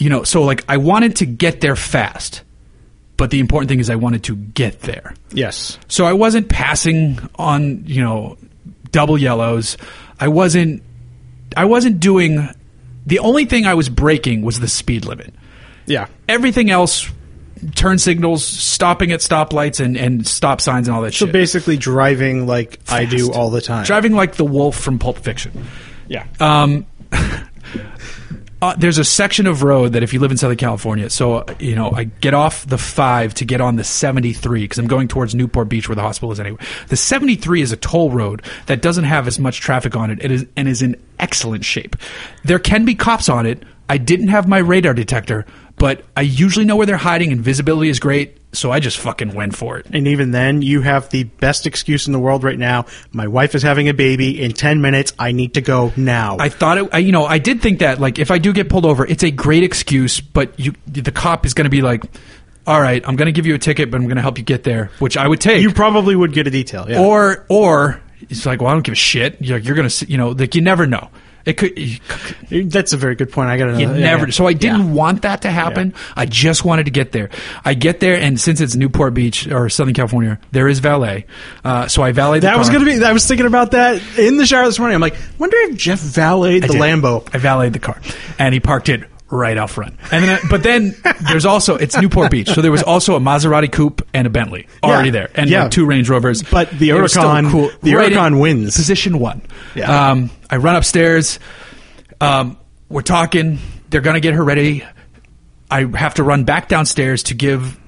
you know, so like I wanted to get there fast, but the important thing is I wanted to get there. Yes. So I wasn't passing on, you know, double yellows. I wasn't, I wasn't doing, the only thing I was breaking was the speed limit. Yeah. Everything else, turn signals, stopping at stoplights and, and stop signs and all that So shit. So basically driving like I do all the time. Driving like the wolf from Pulp Fiction. Yeah. Um, uh, there's a section of road that if you live in Southern California, so you know I get off the five to get on the 73 because I'm going towards Newport Beach where the hospital is anyway. The 73 is a toll road that doesn't have as much traffic on it. It is and is in excellent shape. There can be cops on it. I didn't have my radar detector, but I usually know where they're hiding and visibility is great. So I just fucking went for it. And even then, you have the best excuse in the world right now. My wife is having a baby. In 10 minutes, I need to go now. I thought it, I, you know, I did think that, like, if I do get pulled over, it's a great excuse, but you, the cop is going to be like, all right, I'm going to give you a ticket, but I'm going to help you get there, which I would take. you probably would get a detail. Yeah. Or, or it's like, well, I don't give a shit. You're, you're going to, you know, like, you never know. It could, That's a very good point. I got to never. So I didn't Yeah. want that to happen. I just wanted to get there. I get there, and since it's Newport Beach or Southern California, there is valet. Uh, so I valet. the That was going to be. I was thinking about that in the shower this morning. I'm like, wonder if Jeff valeted the. Lambo. I valeted the car, and he parked it right out front. And then, but then there's also it's Newport Beach, so there was also a Maserati coupe and a Bentley already Yeah. there, and Yeah. like two Range Rovers. But the still Huracan- the Right wins. Position one. Yeah. Um, I run upstairs. Um, we're talking. They're gonna get her ready. I have to run back downstairs to give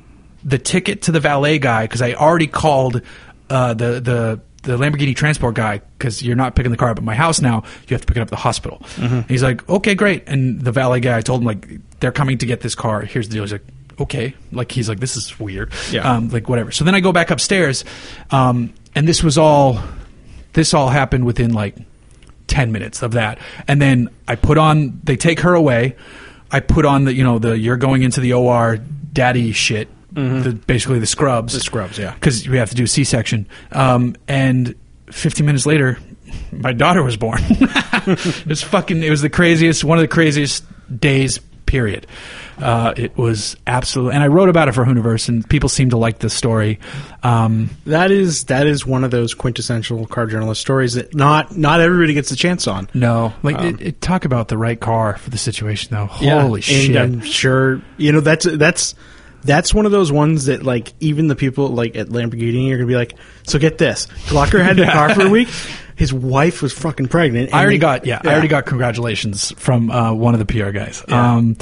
the ticket to the valet guy because I already called uh, the the the Lamborghini transport guy because you're not picking the car up at my house now. You have to pick it up at the hospital. And he's like, okay, great. And the valet guy, I told him like they're coming to get this car. Here's the deal. He's like, okay. Like he's like, this is weird. Yeah. Um, like whatever. So then I go back upstairs, um, and this was all this all happened within like 10 minutes of that. And then I put on, they take her away. I put on the, you know, the you're going into the OR daddy shit. The, basically the scrubs. The scrubs, yeah. Because we have to do a C section. Um, and 15 minutes later, my daughter was born. it was fucking, it was the craziest, one of the craziest days, period. Uh, it was absolute, and I wrote about it for Hooniverse, and people seem to like the story. Um, That is that is one of those quintessential car journalist stories that not not everybody gets a chance on. no, like it, it, talk about the right car for the situation, though. Yeah, Holy and shit! I'm sure you know that's that's that's one of those ones that like even the people like at Lamborghini are gonna be like, so get this, Glucker had the car for a week. His wife was fucking pregnant. and I already they- got yeah, I already got congratulations from uh, one of the PR guys. Yeah. Um,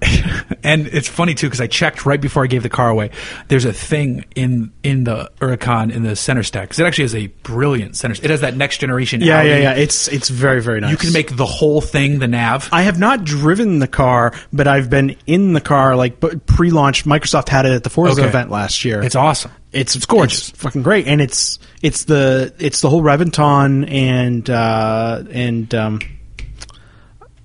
and it's funny too because I checked right before I gave the car away. There's a thing in in the Huracan in the center stack because it actually has a brilliant center. It has that next generation. Yeah, Audi. yeah, yeah. It's it's very very nice. You can make the whole thing the nav. I have not driven the car, but I've been in the car. Like pre-launch, Microsoft had it at the Forza Okay. event last year. It's awesome. It's It's gorgeous. it's fucking great, and it's it's the it's the whole Reventon and uh, and um,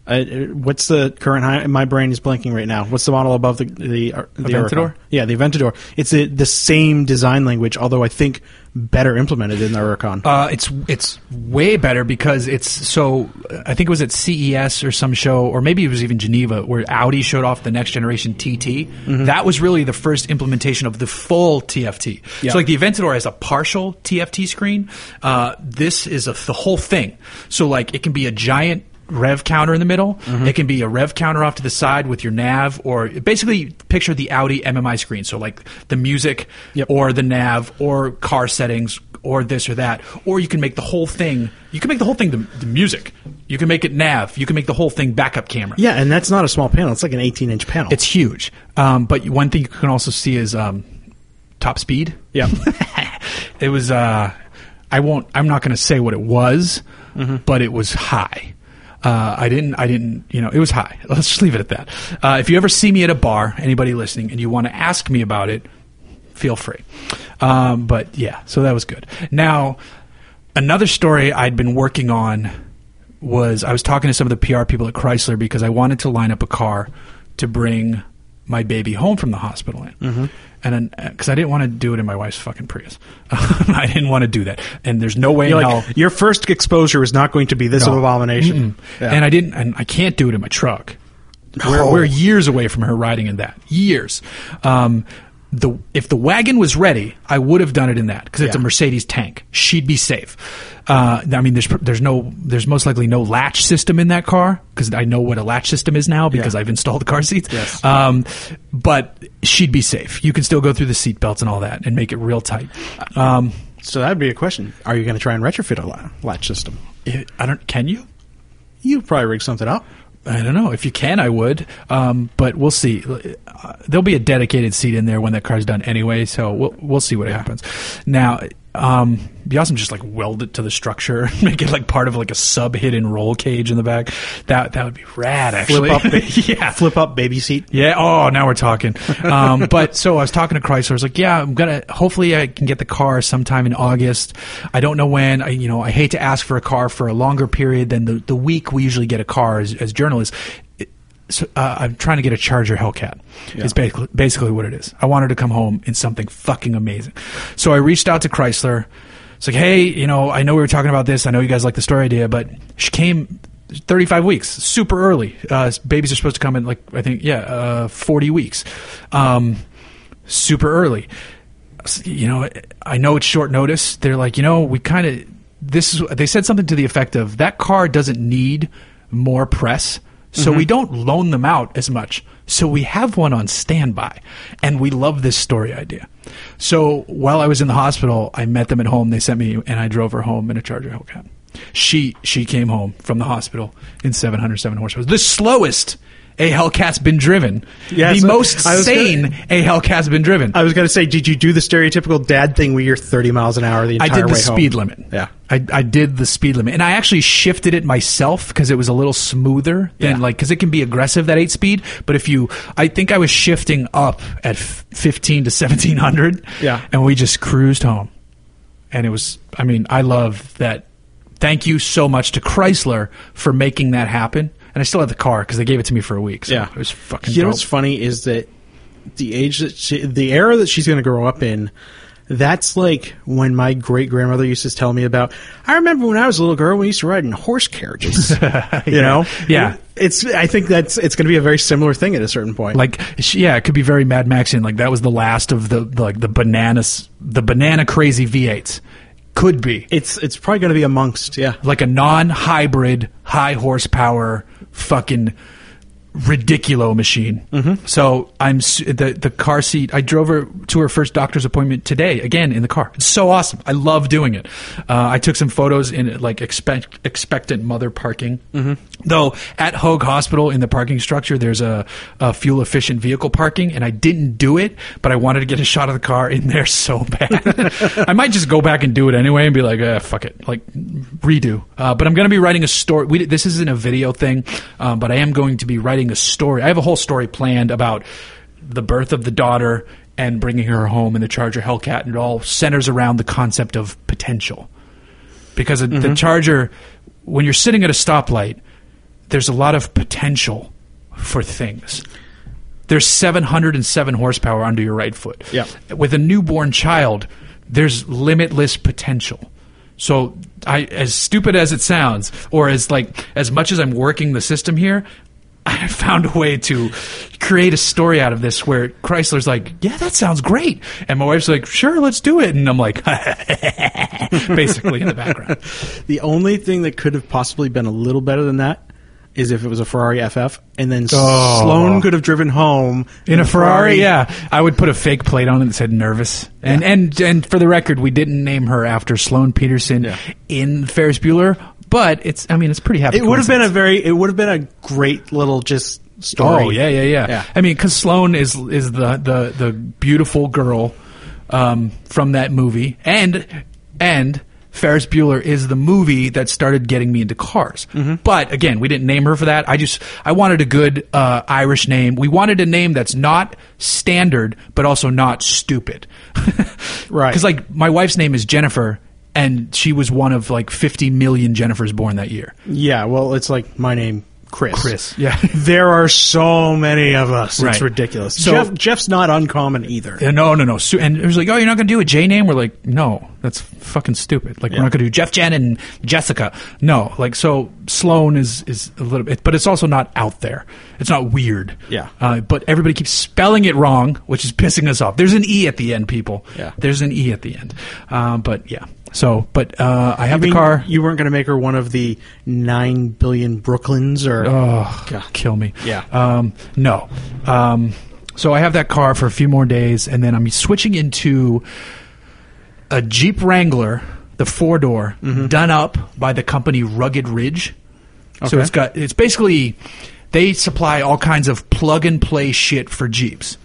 uh, what's the current high? My brain is blanking right now. What's the model above the the, uh, the Aventador? Yeah, the Aventador. It's the the same design language, although I think better implemented in the Huracan. Uh, it's it's way better because it's so. I think it was at CES or some show, or maybe it was even Geneva, where Audi showed off the next generation TT. That was really the first implementation of the full TFT. Yeah. So like the Aventador has a partial TFT screen. Uh, this is a, the whole thing. So like it can be a giant rev counter in the middle. It can be a rev counter off to the side with your nav, or basically picture the Audi MMI screen. So like the music, Yep. or the nav, or car settings, or this or that. Or you can make the whole thing. You can make the whole thing the, the music. You can make it nav. You can make the whole thing backup camera. yeah, and that's not a small panel. It's like an 18 inch panel. It's huge. Um, but one thing you can also see is um, top speed. yeah. It was. Uh, I won't. I'm not going to say what it was, but it was high. Uh, I didn't. I didn't. You know, it was high. Let's just leave it at that. Uh, if you ever see me at a bar, anybody listening, and you want to ask me about it, feel free. Um, but yeah, so that was good. Now, another story I'd been working on was I was talking to some of the PR people at Chrysler because I wanted to line up a car to bring my baby home from the hospital in. Mm-hmm. And because I didn't want to do it in my wife's fucking Prius, I didn't want to do that. And there's no way You're in like, hell. your first exposure is not going to be this No. of abomination. Yeah. And I didn't, and I can't do it in my truck. We're, we're years away from her riding in that. Years. Um, the if the wagon was ready, I would have done it in that because it's a Mercedes tank. She'd be safe. Uh, I mean, there's there's no there's most likely no latch system in that car because I know what a latch system is now because Yeah. I've installed the car seats. Yes. Um, but she'd be safe. You can still go through the seat belts and all that and make it real tight. Um, so that'd be a question. Are you going to try and retrofit a latch system? I don't. Can you? You probably rig something up. I don't know. If you can, I would. Um, but we'll see. Uh, there'll be a dedicated seat in there when that car's done anyway, so we'll we'll see what happens. Now, um, be awesome just like weld it to the structure, make it like part of like a sub hidden roll cage in the back. That that would be rad, actually. Flip up, ba- yeah. flip up baby seat. Yeah. Oh, now we're talking. Um, but so I was talking to Chrysler. I was like, yeah, I'm gonna. Hopefully, I can get the car sometime in August. I don't know when. I, you know, I hate to ask for a car for a longer period than the the week we usually get a car as, as journalists. So, uh, I'm trying to get a Charger Hellcat. Yeah. Is basically basically what it is. I wanted to come home in something fucking amazing. So I reached out to Chrysler. It's like, hey, you know, I know we were talking about this. I know you guys like the story idea, but she came 35 weeks, super early. Uh, babies are supposed to come in like I think, yeah, uh, 40 weeks, um, super early. You know, I know it's short notice. They're like, you know, we kind of this is. They said something to the effect of that car doesn't need more press, so we mm-hmm. don't loan them out as much. So we have one on standby, and we love this story idea. So while I was in the hospital, I met them at home. They sent me, and I drove her home in a Charger Hellcat. She she came home from the hospital in 707 horsepower, the slowest a Hellcat's been driven, the most was gonna- sane a Hellcat's been driven. I was going to say, did you do the stereotypical dad thing where you're 30 miles an hour the entire way I did the way home? speed limit. Yeah. I, I did the speed limit, and I actually shifted it myself because it was a little smoother than Yeah. like because it can be aggressive that eight speed. But if you, I think I was shifting up at f- fifteen to seventeen hundred. Yeah. and we just cruised home, and it was. I mean, I love that thank you so much to Chrysler for making that happen. And I still have the car because they gave it to me for a week. So Yeah. it was fucking. You know what's funny is that the age that she, the era that she's going to grow up in, that's like when my great grandmother used to tell me about. I remember when I was a little girl, we used to ride in horse carriages. you know, Yeah. It's. I think that's it's going to be a very similar thing at a certain point. like yeah, it could be very Mad Maxian. Like that was the last of the, the like the bananas, the banana crazy V8s. Could be it's it's probably going to be amongst yeah. like a non-hybrid, high horsepower, fucking ridiculo machine. Mm-hmm. So I'm the the car seat. I drove her to her first doctor's appointment today. Again in the car. It's so awesome. I love doing it. Uh, I took some photos in like expect, expectant mother parking. Mm-hmm. Though at Hoag Hospital in the parking structure, there's a, a fuel efficient vehicle parking, and I didn't do it, but I wanted to get a shot of the car in there so bad. I might just go back and do it anyway and be like, eh, fuck it, like redo. Uh, but I'm going to be writing a story. We, this isn't a video thing, um, but I am going to be writing a story. I have a whole story planned about the birth of the daughter and bringing her home in the Charger Hellcat, and it all centers around the concept of potential. Because the mm-hmm. Charger, when you're sitting at a stoplight, there's a lot of potential for things. There's 707 horsepower under your right foot. Yeah. With a newborn child, there's limitless potential. So, I, as stupid as it sounds, or as like as much as I'm working the system here, I found a way to create a story out of this where Chrysler's like, "Yeah, that sounds great," and my wife's like, "Sure, let's do it," and I'm like, basically in the background. The only thing that could have possibly been a little better than that is if it was a Ferrari FF, and then Oh. Sloane could have driven home In a Ferrari, yeah, I would put a fake plate on it that said "nervous." And and and for the record, we didn't name her after Sloane Peterson Yeah. in Ferris Bueller, but it's I mean it's pretty happy. It would have been a very. It would have been a great little just story. Oh yeah, yeah, yeah. Yeah. I mean, because Sloane is is the the the beautiful girl um, from that movie, and and Ferris Bueller is the movie that started getting me into cars. Mm-hmm. But again, we didn't name her for that. I just I wanted a good uh, Irish name. We wanted a name that's not standard, but also not stupid. Right. Because like my wife's name is Jennifer. And she was one of like 50 million Jennifers born that year. Yeah, well, it's like my name, Chris. Chris, yeah. There are so many of us. Right. It's ridiculous. So- Jeff, Jeff's not uncommon either. Yeah, no, no, no. Su- And it was like, oh, you're not going to do a J name? We're like, no, that's fucking stupid. Like, we're not going to do Jeff, Jen, and Jessica. No, like, so Sloane is is a little bit, but it's also not out there. It's not weird. Yeah. Uh, but everybody keeps spelling it wrong, which is pissing us off. There's an E at the end, people. Yeah. There's an E at the end. Um, but yeah. So, but uh, I have mean, the car. you weren't going to make her one of the nine billion Brooklyns or. Oh, God. kill me. Yeah. Um, no. Um, so I have that car for a few more days, and then I'm switching into a Jeep Wrangler, the four door, done up by the company Rugged Ridge. So it's got it's basically they supply all kinds of plug and play shit for Jeeps.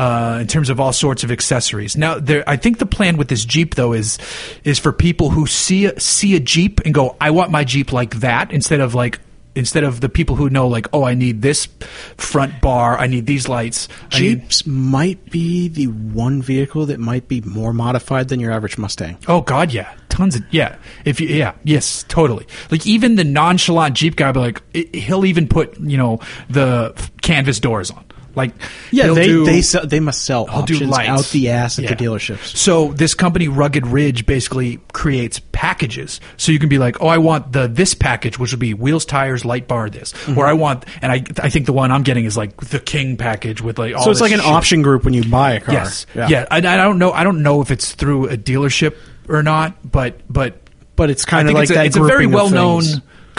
Uh, in terms of all sorts of accessories. Now, there, I think the plan with this Jeep though is is for people who see a, see a Jeep and go, "I want my Jeep like that," instead of like instead of the people who know like, "Oh, I need this front bar, I need these lights." I need- Jeeps might be the one vehicle that might be more modified than your average Mustang. Oh God, yeah, tons of yeah. If you yeah, yes, totally. Like even the nonchalant Jeep guy, be like i- he'll even put you know the canvas doors on. Like Yeah, they do- they sell, they must sell I'll options lights. out the ass at Yeah. the dealerships. So this company, Rugged Ridge, basically creates packages. So you can be like, oh, I want the this package, which would be wheels, tires, light bar, this, Mm-hmm. or I want, and I I think the one I'm getting is like the King package with like all. So it's like an shit. option group when you buy a car. Yes, yeah. I, I don't know. I don't know if it's through a dealership or not, but but But it's kind of like it's a, that. it's a very well known.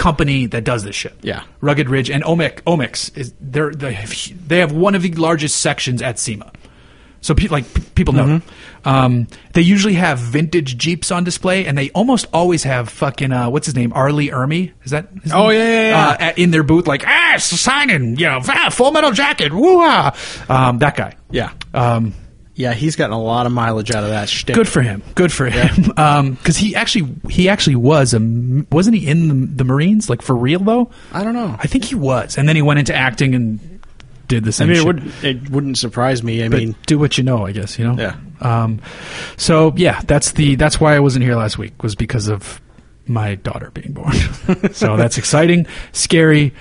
Company that does this shit. Yeah. Rugged Ridge and Omic Omix is they're, they have, they have one of the largest sections at SEMA. So people like p- people know. them. Mm-hmm. Um, they usually have vintage Jeeps on display, and they almost always have fucking uh, what's his name, R. Lee Ermey. Is that? His Oh, name? yeah, yeah, yeah. Uh, at, in their booth, like ah, signing, you know, ah, full metal jacket, woo um, That guy. Yeah. Um, Yeah, he's gotten a lot of mileage out of that shtick. Good for him. Good for him. Because he actually he actually was a wasn't he in the, the Marines like for real though? I don't know. I think he was, and then he went into acting and did the I same. mean, it would it wouldn't surprise me. I But mean, do what you know, I guess you know. Yeah. Um, so yeah, that's the that's why I wasn't here last week was because of my daughter being born. so that's exciting, scary,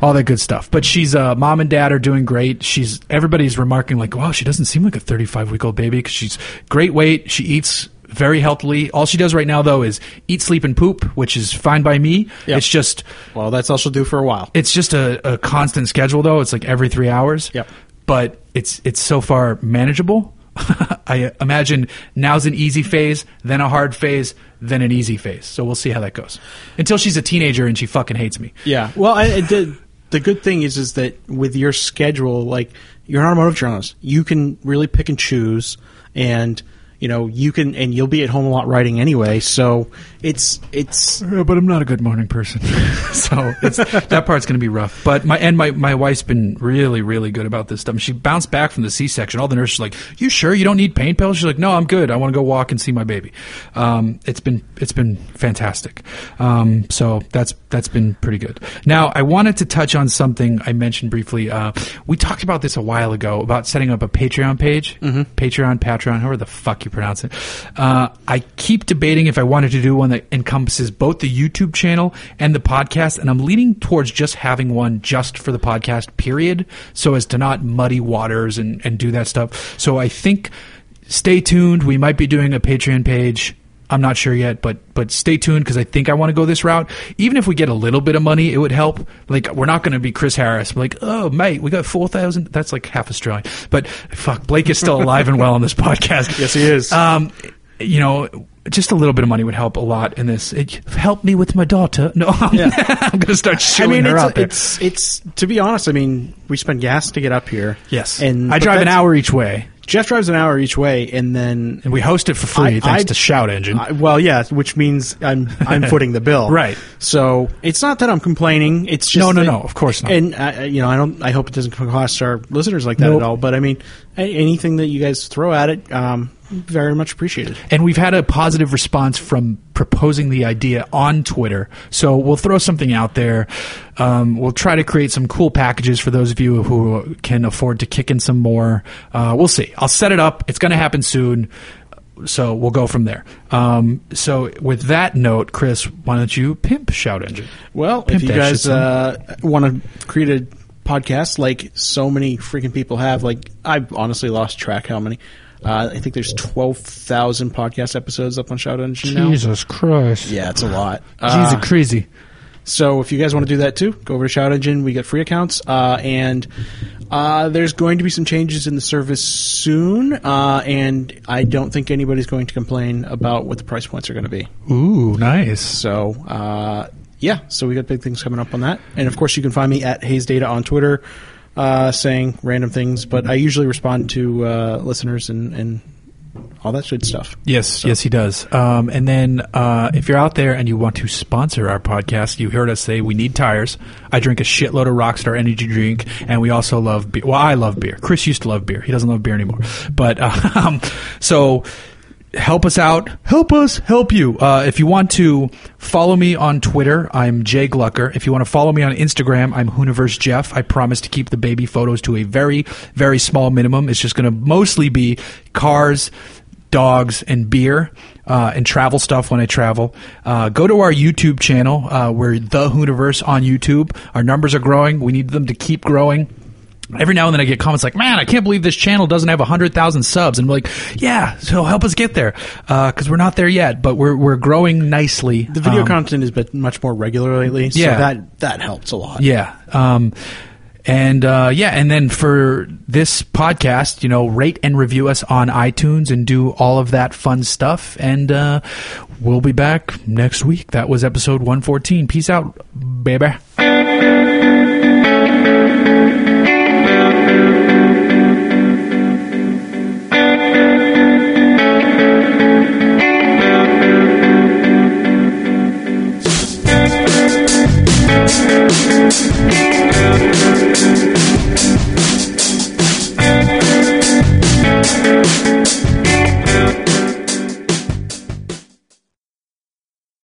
all that good stuff. But she's uh, mom and dad are doing great. She's everybody's remarking like, wow, she doesn't seem like a 35 week old baby because she's great weight. She eats very healthily. All she does right now though is eat, sleep, and poop, which is fine by me. Yep. It's just Well, that's all she'll do for a while. it's just a, a constant schedule though. It's like every three hours. Yep. But it's it's so far manageable. I imagine now's an easy phase, then a hard phase, then an easy phase. So we'll see how that goes. Until she's a teenager and she fucking hates me. Yeah. Well, I. The good thing is, is that with your schedule, like you're an automotive journalist, you can really pick and choose, and you know you can, and you'll be at home a lot writing anyway. So it's it's Uh, but I'm not a good morning person, so it's, that part's going to be rough. But my and my my wife's been really really good about this stuff. She bounced back from the C-section. All the nurses are like, "You sure you don't need pain pills?" She's like, "No, I'm good. I want to go walk and see my baby." Um, it's been it's been fantastic. Um, so that's that's been pretty good. Now I wanted to touch on something I mentioned briefly. Uh, we talked about this a while ago about setting up a Patreon page, Patreon, Patreon, however the fuck you pronounce it. Uh, I keep debating if I wanted to do one that encompasses both the YouTube channel and the podcast, and I'm leaning towards just having one just for the podcast, period, so as to not muddy waters and, and do that stuff. So I think stay tuned. We might be doing a Patreon page. I'm not sure yet, but but stay tuned because I think I want to go this route. Even if we get a little bit of money, it would help. Like we're not going to be Chris Harris. We're like, oh mate, we got four thousand. That's like half Australian. But fuck, Blake is still alive and well on this podcast. Yes, he is. Um, you know, just a little bit of money would help a lot in this. It help me with my daughter. No, I'm, I'm going to start shooting I mean, her it's, there. it's it's to be honest. I mean, we spend gas to get up here. yes, and I drive an hour each way, Jeff drives an hour each way, and then and we host it for free I- thanks I- to Shout Engine. I, well, yeah, which means I'm I'm footing the bill, Right. So it's not that I'm complaining. It's just No, no, that- no, of course not. And uh, you know, I don't. I hope it doesn't cost our listeners like that Nope. at all. But I mean, anything that you guys throw at it, um, very much appreciated. And we've had a positive response from proposing the idea on Twitter. So we'll throw something out there. Um, we'll try to create some cool packages for those of you who can afford to kick in some more. Uh, we'll see. I'll set it up. It's going to happen soon. So we'll go from there. Um, so with that note, Chris, why don't you pimp Shout Engine? Well, Pimp if you guys uh, want to create a podcast like so many freaking people have, like I've honestly lost track how many. Uh, I think there's twelve thousand podcast episodes up on Shout Engine now. Jesus Christ. Yeah, it's a lot. Jesus Uh, crazy. So if you guys want to do that too, go over to Shout Engine. We get free accounts, uh, and uh, there's going to be some changes in the service soon. Uh, and I don't think anybody's going to complain about what the price points are going to be. Ooh, nice. So uh, yeah, so we got big things coming up on that. And of course, you can find me at Hayes Data on Twitter, uh, saying random things. But I usually respond to uh, listeners and, and all that good stuff. Yes, yes, he does. Um, and then uh, if you're out there and you want to sponsor our podcast, you heard us say we need tires. I drink a shitload of Rockstar energy drink, and we also love beer. Well, I love beer. Chris used to love beer. He doesn't love beer anymore. But um, so help us out. Help us help you. Uh, if you want to follow me on Twitter, I'm Jay Glucker. If you want to follow me on Instagram, I'm Hooniverse Jeff. I promise to keep the baby photos to a very, very small minimum. It's just going to mostly be cars, dogs, and beer. Uh, and travel stuff when I travel. Uh, go to our YouTube channel. Uh, we're the Hooniverse on YouTube. Our numbers are growing. We need them to keep growing every now and then I get comments like, "Man, I can't believe this channel doesn't have hundred thousand subs." And I'm like, "Yeah, so help us get there because we're not there yet, but we're we're growing nicely." The video Um, content has been much more regular lately, so Yeah. that that helps a lot. Yeah. Um, and uh, yeah, and then for this podcast, you know, rate and review us on iTunes and do all of that fun stuff. And uh, we'll be back next week. That was episode 114. Peace out, baby.